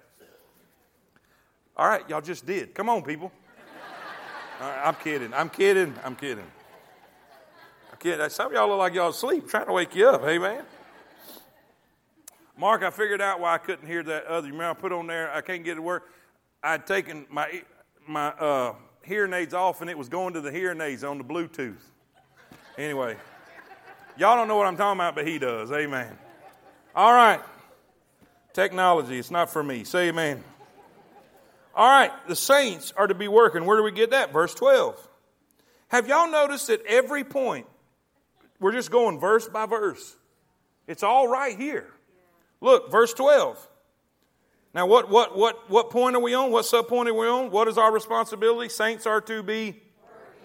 All right, y'all just did. Come on, people. I'm kidding. I'm kidding. I'm kidding. I'm kidding. Some of y'all look like y'all asleep, trying to wake you up. Hey, man. Mark, I figured out why I couldn't hear that other. You remember I put on there, I can't get it to work. I'd taken my, my uh, hearing aids off and it was going to the hearing aids on the Bluetooth. Anyway, y'all don't know what I'm talking about, but he does. Amen. All right. Technology, it's not for me. Say amen. All right, the saints are to be working. Where do we get that? Verse 12. Have y'all noticed at every point, we're just going verse by verse? It's all right here. Look, verse 12. Now, what, what, what, what point are we on? What sub point are we on? What is our responsibility? Saints are to be.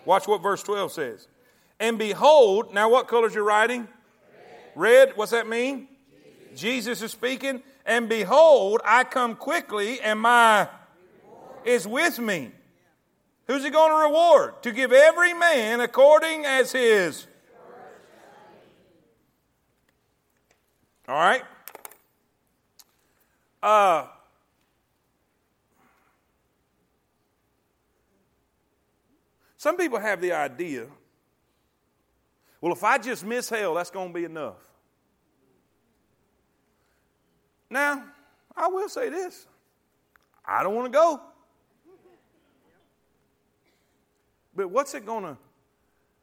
Watch what verse 12 says. And behold, now what color is your writing? Red. Red. What's that mean? Jesus. Jesus is speaking. And behold, I come quickly, and my is with me. Who's he going to reward? To give every man according as his. All right? Uh, some people have the idea well, if I just miss hell, that's going to be enough. Now, I will say this I don't want to go. But what's it gonna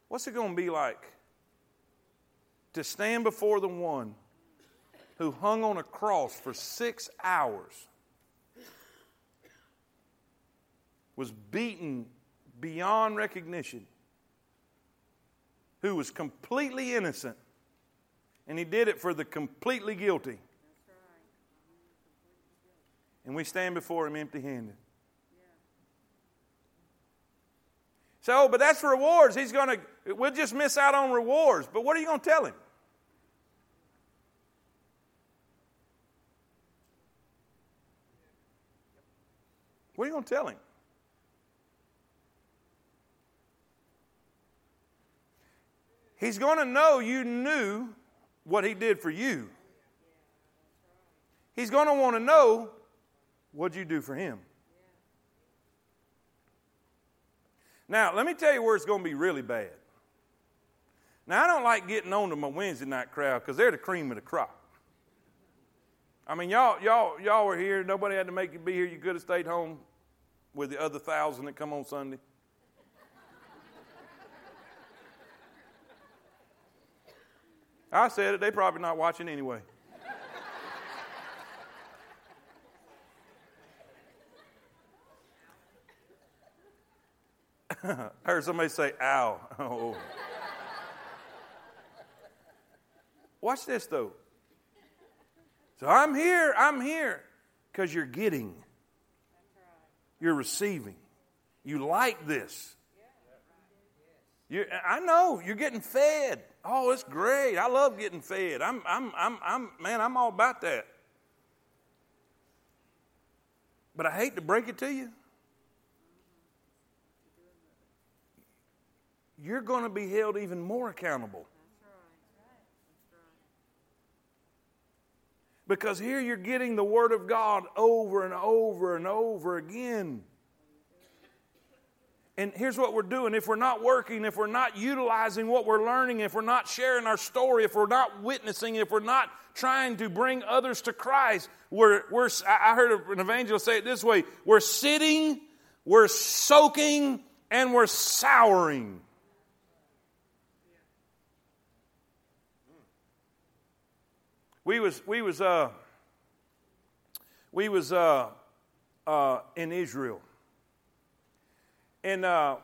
what's it gonna be like to stand before the one who hung on a cross for six hours, was beaten beyond recognition, who was completely innocent, and he did it for the completely guilty. And we stand before him empty handed. So, but that's rewards. He's going to, we'll just miss out on rewards. But what are you going to tell him? What are you going to tell him? He's going to know you knew what he did for you. He's going to want to know what you do for him. Now, let me tell you where it's going to be really bad. Now, I don't like getting on to my Wednesday night crowd because they're the cream of the crop. I mean, y'all, y'all, y'all were here. Nobody had to make you be here. You could have stayed home with the other thousand that come on Sunday. I said it. They probably not watching anyway. I heard somebody say, ow. Oh. Watch this, though. So I'm here, I'm here, because you're getting, you're receiving. You like this. you I know, you're getting fed. Oh, it's great. I love getting fed. I'm, I'm, I'm, I'm, man, I'm all about that. But I hate to break it to you. You're going to be held even more accountable. Because here you're getting the Word of God over and over and over again. And here's what we're doing if we're not working, if we're not utilizing what we're learning, if we're not sharing our story, if we're not witnessing, if we're not trying to bring others to Christ, we're, we're, I heard an evangelist say it this way we're sitting, we're soaking, and we're souring. We was we was uh we was uh, uh, in Israel, and uh,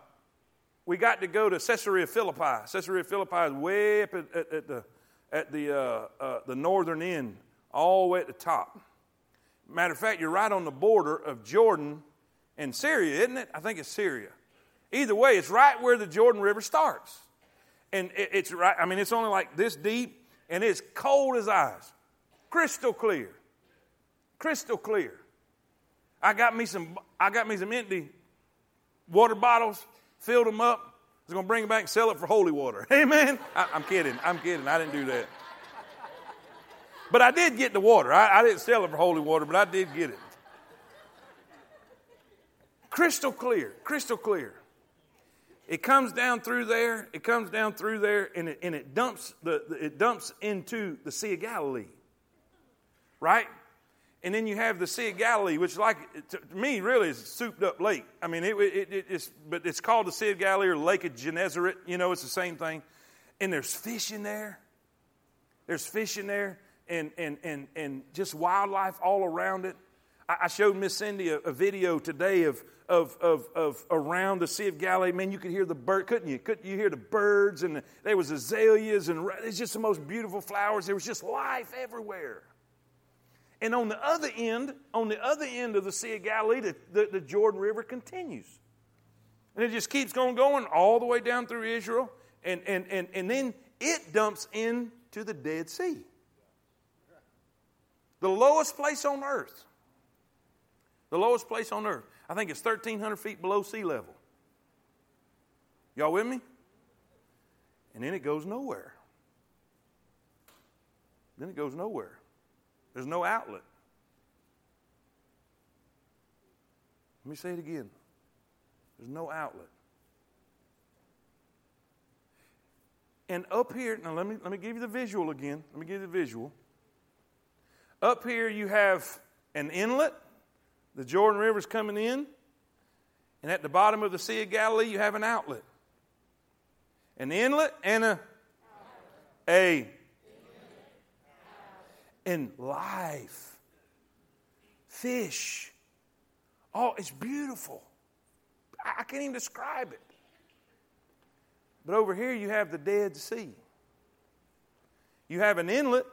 we got to go to Caesarea Philippi. Caesarea Philippi is way up at, at, at the at the uh, uh, the northern end, all the way at the top. Matter of fact, you're right on the border of Jordan and Syria, isn't it? I think it's Syria. Either way, it's right where the Jordan River starts, and it, it's right. I mean, it's only like this deep and it's cold as ice. Crystal clear. Crystal clear. I got me some I got me some empty water bottles, filled them up. I was going to bring them back and sell it for holy water. Amen. I, am kidding. I'm kidding. I didn't do that. But I did get the water. I, I didn't sell it for holy water, but I did get it. Crystal clear. Crystal clear. It comes down through there. It comes down through there, and it, and it dumps the, it dumps into the Sea of Galilee, right? And then you have the Sea of Galilee, which, like to me, really is a souped up lake. I mean, it, it, it's but it's called the Sea of Galilee or Lake of Gennesaret. You know, it's the same thing. And there's fish in there. There's fish in there, and and and and just wildlife all around it. I showed Miss Cindy a, a, video today of, of, of, of around the Sea of Galilee. Man, you could hear the bird, couldn't you? Couldn't you hear the birds? And the, there was azaleas, and it's just the most beautiful flowers. There was just life everywhere. And on the other end, on the other end of the Sea of Galilee, the, the, the Jordan River continues. And it just keeps going, going all the way down through Israel. And, and, and, and then it dumps into the Dead Sea. The lowest place on earth. The lowest place on earth. I think it's 1,300 feet below sea level. Y'all with me? And then it goes nowhere. Then it goes nowhere. There's no outlet. Let me say it again. There's no outlet. And up here, now let me, let me give you the visual again. Let me give you the visual. Up here, you have an inlet. The Jordan River's coming in. And at the bottom of the Sea of Galilee, you have an outlet. An inlet and a. A. And life. Fish. Oh, it's beautiful. I can't even describe it. But over here, you have the Dead Sea. You have an inlet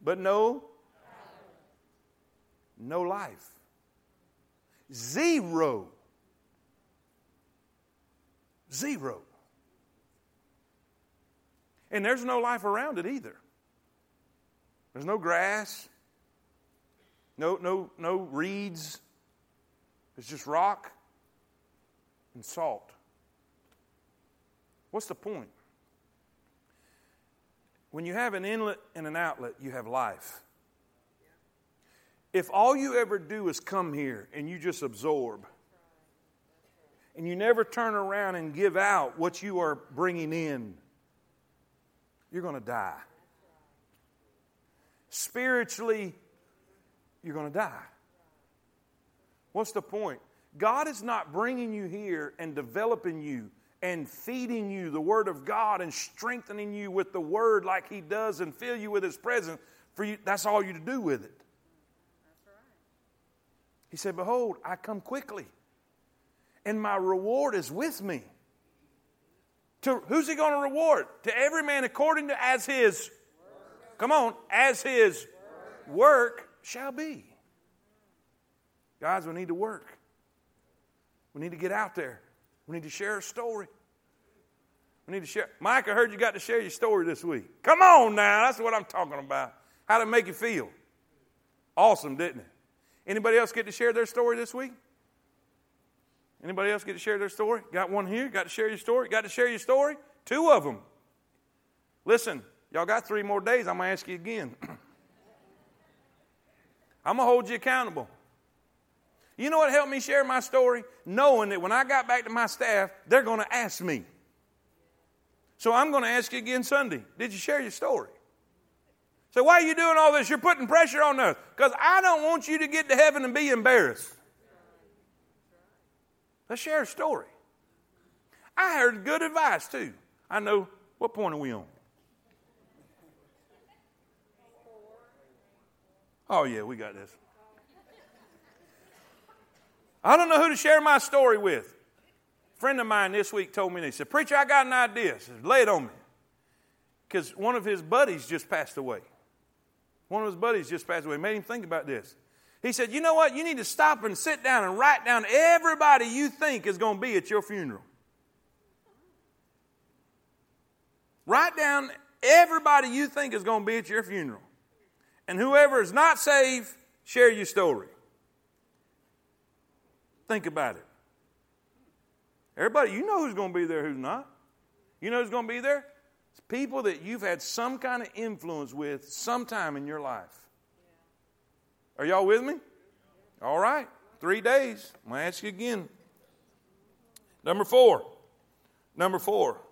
but no no life. Zero. Zero. And there's no life around it either. There's no grass, no, no, no reeds. It's just rock and salt. What's the point? When you have an inlet and an outlet, you have life. If all you ever do is come here and you just absorb, and you never turn around and give out what you are bringing in, you're going to die. Spiritually, you're going to die. What's the point? God is not bringing you here and developing you and feeding you the Word of God and strengthening you with the Word like He does and fill you with His presence, for you, that's all you to do with it. He said, Behold, I come quickly, and my reward is with me. To who's he going to reward? To every man according to as his come on, as his work shall be. Guys, we need to work. We need to get out there. We need to share a story. We need to share. Mike, I heard you got to share your story this week. Come on now, that's what I'm talking about. How to make you feel. Awesome, didn't it? Anybody else get to share their story this week? Anybody else get to share their story? Got one here? Got to share your story? Got to share your story? Two of them. Listen, y'all got three more days. I'm going to ask you again. I'm going to hold you accountable. You know what helped me share my story? Knowing that when I got back to my staff, they're going to ask me. So I'm going to ask you again Sunday. Did you share your story? So why are you doing all this? You're putting pressure on us. Because I don't want you to get to heaven and be embarrassed. Let's share a story. I heard good advice too. I know. What point are we on? Oh, yeah, we got this. I don't know who to share my story with. A friend of mine this week told me, he said, Preacher, I got an idea. Said, Lay it on me. Because one of his buddies just passed away. One of his buddies just passed away. Made him think about this. He said, You know what? You need to stop and sit down and write down everybody you think is going to be at your funeral. Write down everybody you think is going to be at your funeral. And whoever is not saved, share your story. Think about it. Everybody, you know who's going to be there, who's not. You know who's going to be there? It's people that you've had some kind of influence with sometime in your life. Are y'all with me? All right. Three days. I'm going to ask you again. Number four. Number four.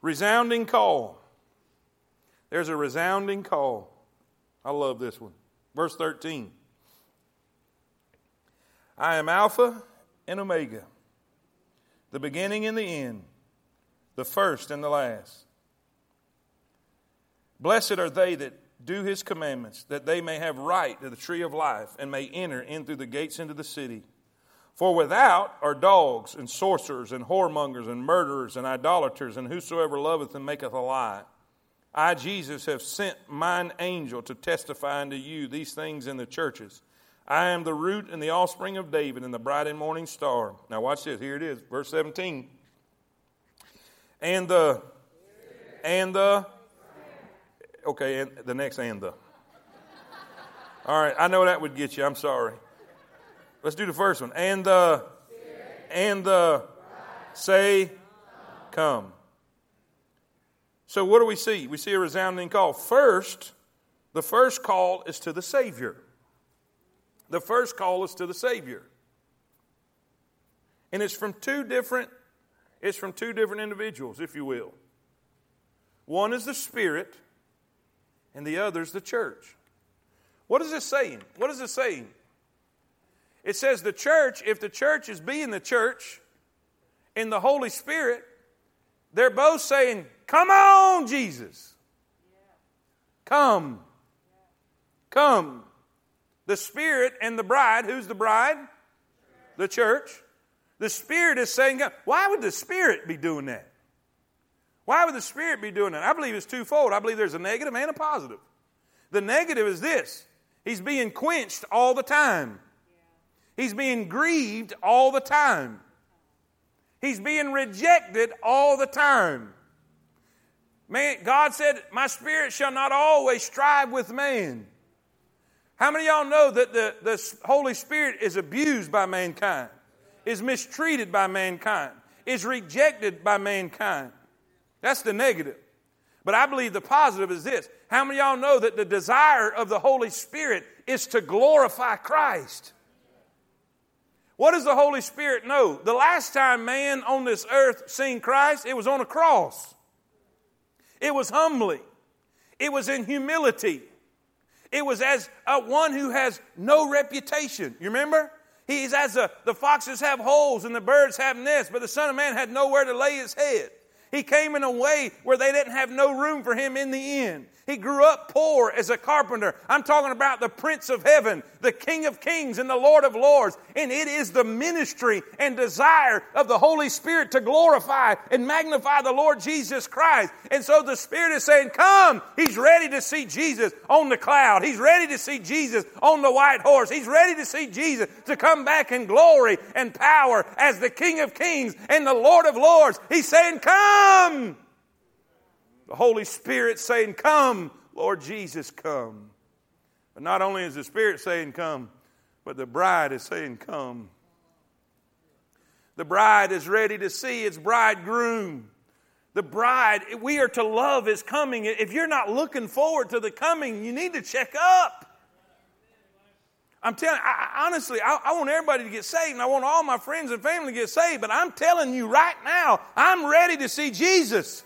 Resounding call. There's a resounding call. I love this one. Verse 13. I am Alpha and Omega, the beginning and the end, the first and the last. Blessed are they that do his commandments, that they may have right to the tree of life and may enter in through the gates into the city. For without are dogs and sorcerers and whoremongers and murderers and idolaters and whosoever loveth and maketh a lie. I, Jesus, have sent mine angel to testify unto you these things in the churches. I am the root and the offspring of David and the bright and morning star. Now, watch this. Here it is, verse 17. And the, and the, okay, and the next and the. All right, I know that would get you. I'm sorry. Let's do the first one. And the, and the, say, come. So, what do we see? We see a resounding call. First, the first call is to the Savior. The first call is to the Savior. And it's from two different it's from two different individuals, if you will. One is the Spirit, and the other is the church. What is this saying? What is it saying? It says the church, if the church is being the church in the Holy Spirit, they're both saying, Come on, Jesus. Come. Come. The Spirit and the bride, who's the bride? The church. The Spirit is saying, God. why would the Spirit be doing that? Why would the Spirit be doing that? I believe it's twofold. I believe there's a negative and a positive. The negative is this He's being quenched all the time, He's being grieved all the time. He's being rejected all the time. Man, God said, My spirit shall not always strive with man. How many of y'all know that the, the Holy Spirit is abused by mankind, is mistreated by mankind, is rejected by mankind? That's the negative. But I believe the positive is this. How many y'all know that the desire of the Holy Spirit is to glorify Christ? What does the Holy Spirit know? The last time man on this earth seen Christ, it was on a cross. It was humbly. It was in humility. It was as a one who has no reputation. You remember? He's as a, the foxes have holes and the birds have nests, but the Son of Man had nowhere to lay his head. He came in a way where they didn't have no room for him in the inn. He grew up poor as a carpenter. I'm talking about the Prince of Heaven, the King of Kings, and the Lord of Lords. And it is the ministry and desire of the Holy Spirit to glorify and magnify the Lord Jesus Christ. And so the Spirit is saying, Come. He's ready to see Jesus on the cloud. He's ready to see Jesus on the white horse. He's ready to see Jesus to come back in glory and power as the King of Kings and the Lord of Lords. He's saying, Come. The Holy Spirit saying, Come, Lord Jesus, come. But not only is the Spirit saying, Come, but the bride is saying, Come. The bride is ready to see its bridegroom. The bride, we are to love is coming. If you're not looking forward to the coming, you need to check up. I'm telling I, honestly, I, I, want everybody to get saved, and I want all my friends and family to get saved, but I'm telling you right now, I'm ready to see Jesus.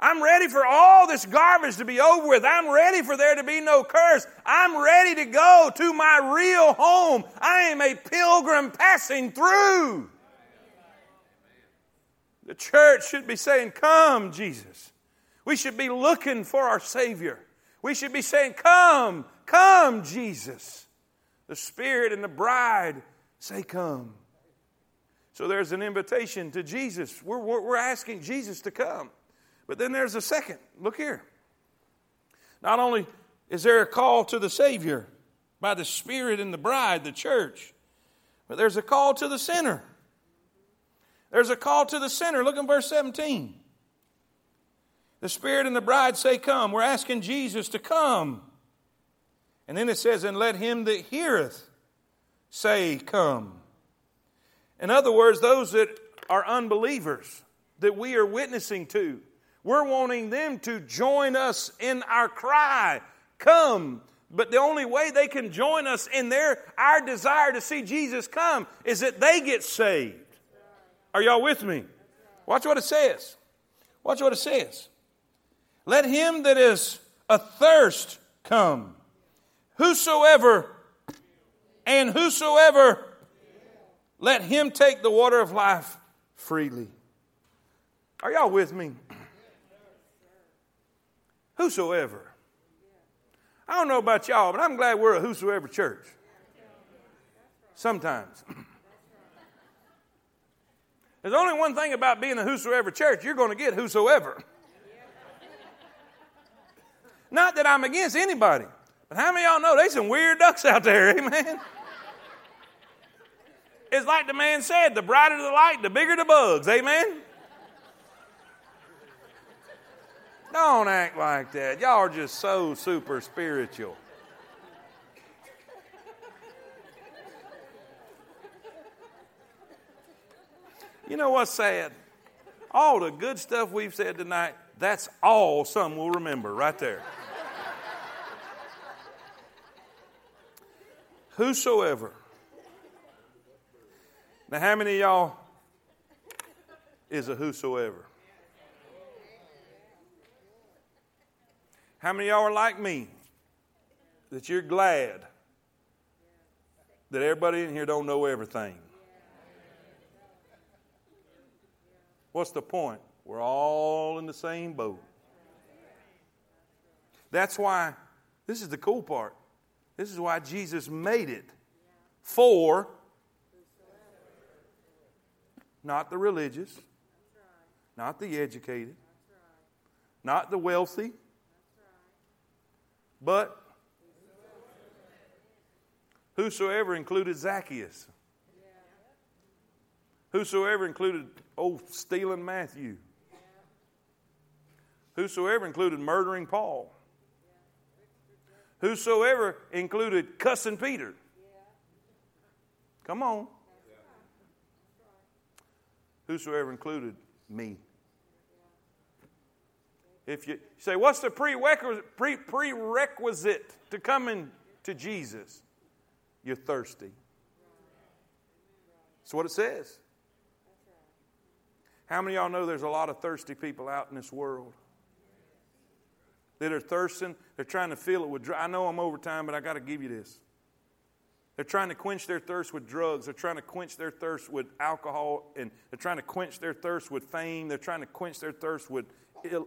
I'm ready for all this garbage to be over with. I'm ready for there to be no curse. I'm ready to go to my real home. I am a pilgrim passing through. The church should be saying, Come, Jesus. We should be looking for our Savior. We should be saying, Come, come, Jesus. The Spirit and the bride say, Come. So there's an invitation to Jesus. We're, we're asking Jesus to come. But then there's a second. Look here. Not only is there a call to the Savior by the Spirit and the bride, the church, but there's a call to the sinner. There's a call to the sinner. Look in verse 17. The Spirit and the bride say, Come. We're asking Jesus to come. And then it says, And let him that heareth say, Come. In other words, those that are unbelievers that we are witnessing to, we're wanting them to join us in our cry, come. But the only way they can join us in their our desire to see Jesus come is that they get saved. Are y'all with me? Watch what it says. Watch what it says. Let him that is athirst come. Whosoever and whosoever let him take the water of life freely. Are y'all with me? Whosoever. I don't know about y'all, but I'm glad we're a whosoever church. Sometimes. There's only one thing about being a whosoever church you're going to get whosoever. Not that I'm against anybody, but how many y'all know there's some weird ducks out there, amen? It's like the man said the brighter the light, the bigger the bugs, amen? Don't act like that. Y'all are just so super spiritual. You know what's sad? All the good stuff we've said tonight, that's all some will remember right there. Whosoever. Now, how many y'all is a whosoever? How many of y'all are like me? That you're glad that everybody in here don't know everything. What's the point? We're all in the same boat. That's why, this is the cool part. This is why Jesus made it for not the religious, not the educated, not the wealthy, but whosoever included Zacchaeus. Whosoever included old stealing Matthew. Whosoever included murdering Paul. Whosoever included cussing Peter. Come on. Whosoever included me. If you say, what's the prerequisite, pre- prerequisite to coming to Jesus? You're thirsty. That's what it says. How many of y'all know there's a lot of thirsty people out in this world? That are thirsting, they're trying to fill it with dry. I know I'm over time, but I got to give you this. They're trying to quench their thirst with drugs. They're trying to quench their thirst with alcohol. And they're trying to quench their thirst with fame. They're trying to quench their thirst with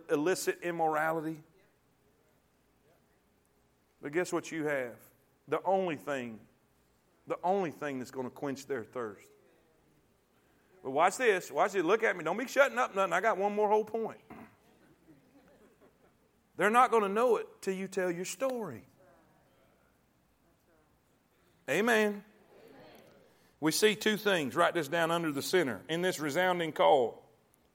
illicit immorality. But guess what you have? The only thing, the only thing that's going to quench their thirst but watch this. Watch this. Look at me. Don't be shutting up nothing. I got one more whole point. They're not going to know it till you tell your story. Amen. We see two things. Write this down under the center In this resounding call,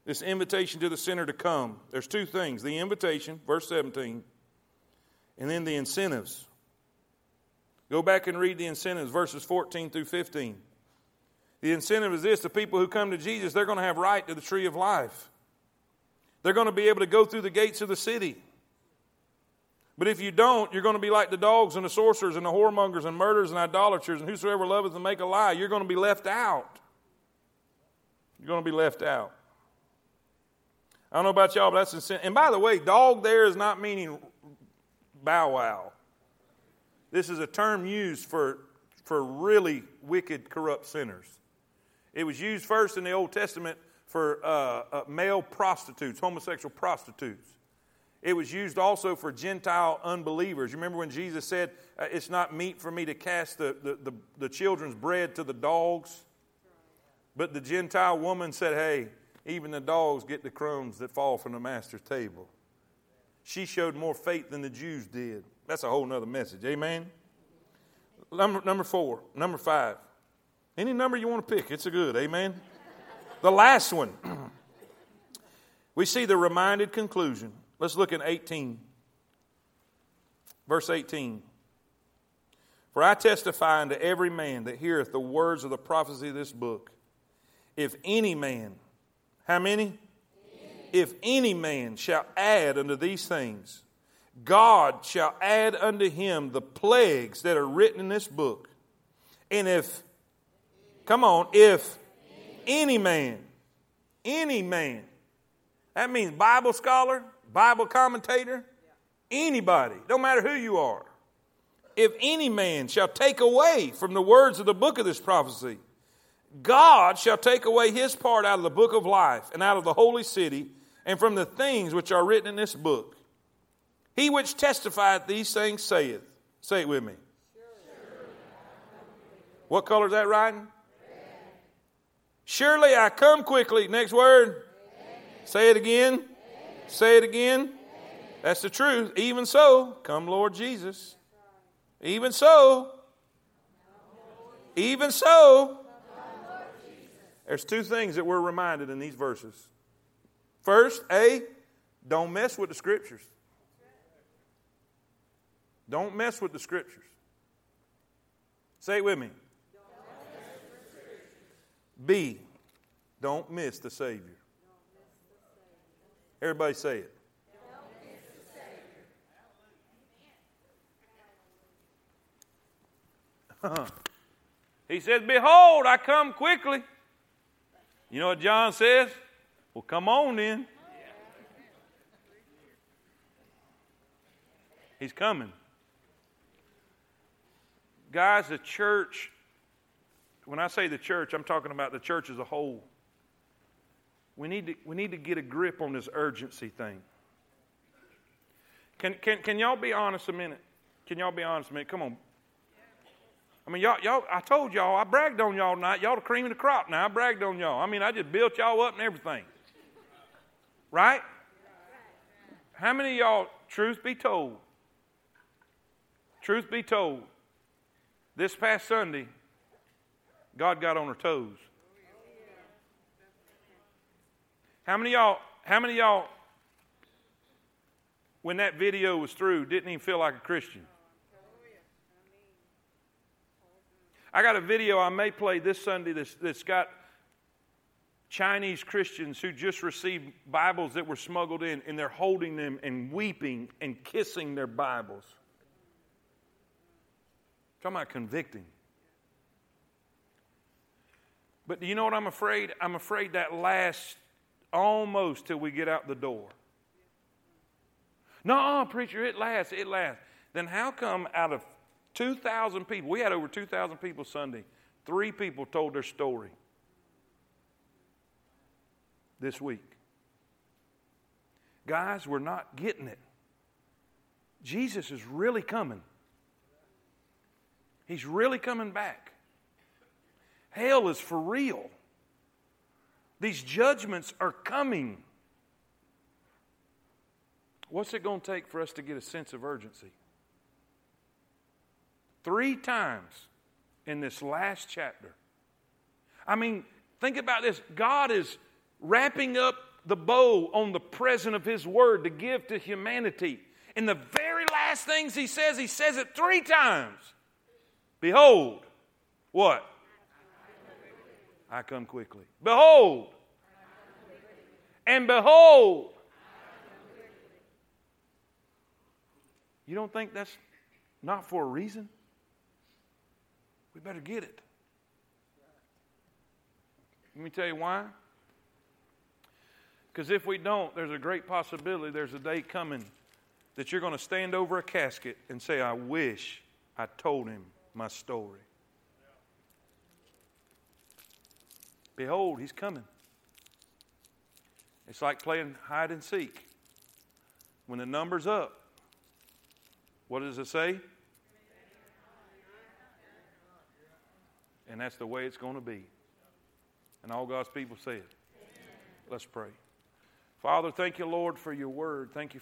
this invitation to the sinner to come, there's two things the invitation, verse 17, and then the incentives. Go back and read the incentives, verses 14 through 15. The incentive is this the people who come to Jesus, they're going to have right to the tree of life. They're going to be able to go through the gates of the city. But if you don't, you're going to be like the dogs and the sorcerers and the whoremongers and murderers and idolaters and whosoever loveth to make a lie. You're going to be left out. You're going to be left out. I don't know about y'all, but that's incentive. And by the way, dog there is not meaning bow wow. This is a term used for, for really wicked, corrupt sinners. It was used first in the Old Testament for uh, uh, male prostitutes, homosexual prostitutes. It was used also for Gentile unbelievers. You remember when Jesus said, uh, It's not meet for me to cast the, the, the, the children's bread to the dogs? But the Gentile woman said, Hey, even the dogs get the crumbs that fall from the master's table. She showed more faith than the Jews did. That's a whole other message. Amen? Number, number four, number five. Any number you want to pick, it's a good. Amen. the last one. we see the reminded conclusion. Let's look at 18. Verse 18. For I testify unto every man that heareth the words of the prophecy of this book. If any man, how many? If any man shall add unto these things, God shall add unto him the plagues that are written in this book. And if Come on, if any man, any man, that means Bible scholar, Bible commentator, anybody, don't matter who you are. If any man shall take away from the words of the book of this prophecy, God shall take away his part out of the book of life and out of the holy city and from the things which are written in this book. He which testifieth these things saith, say it with me. What color is that writing? Surely I come quickly. Next word. Say it again. Say it again. That's the truth. Even so, come Lord Jesus. Even so. Even so. There's two things that we're reminded in these verses. First, A, don't mess with the scriptures. Don't mess with the scriptures. Say it with me. B, don't miss the Savior. Everybody say it. he says, Behold, I come quickly. You know what John says? Well, come on then. He's coming. Guys, the church, when I say the church, I'm talking about the church as a whole. We need to, we need to get a grip on this urgency thing. Can, can, can y'all be honest a minute? Can y'all be honest a minute? Come on. I mean, y'all, y'all, I told y'all, I bragged on y'all tonight. Y'all the cream of the crop now. I bragged on y'all. I mean, I just built y'all up and everything. Right? How many y'all, truth be told, truth be told, this past Sunday, God got on her toes. How many y'all, how many y'all, when that video was through, didn't even feel like a Christian? I got a video I may play this Sunday that's, that's got Chinese Christians who just received Bibles that were smuggled in, and they're holding them and weeping and kissing their Bibles. talking about convicting. But do you know what I'm afraid? I'm afraid that lasts almost till we get out the door. No, preacher, it lasts, it lasts. Then how come out of 2,000 people, we had over 2,000 people Sunday, three people told their story this week. Guys, we're not getting it. Jesus is really coming. He's really coming back. Hell is for real. These judgments are coming. What's it going to take for us to get a sense of urgency? Three times in this last chapter. I mean, think about this. God is wrapping up the bow on the present of His Word to give to humanity. In the very last things He says, He says it three times. Behold, what? I come quickly. Behold, and behold. You don't think that's not for a reason? We better get it. Let me tell you why. Because if we don't, there's a great possibility there's a day coming that you're going to stand over a casket and say, I wish I told him my story. Behold, he's coming. It's like playing hide and seek. When the number's up, what does it say? And that's the way it's going to be. And all God's people say it. Let's pray. Father, thank you, Lord, for your word. Thank you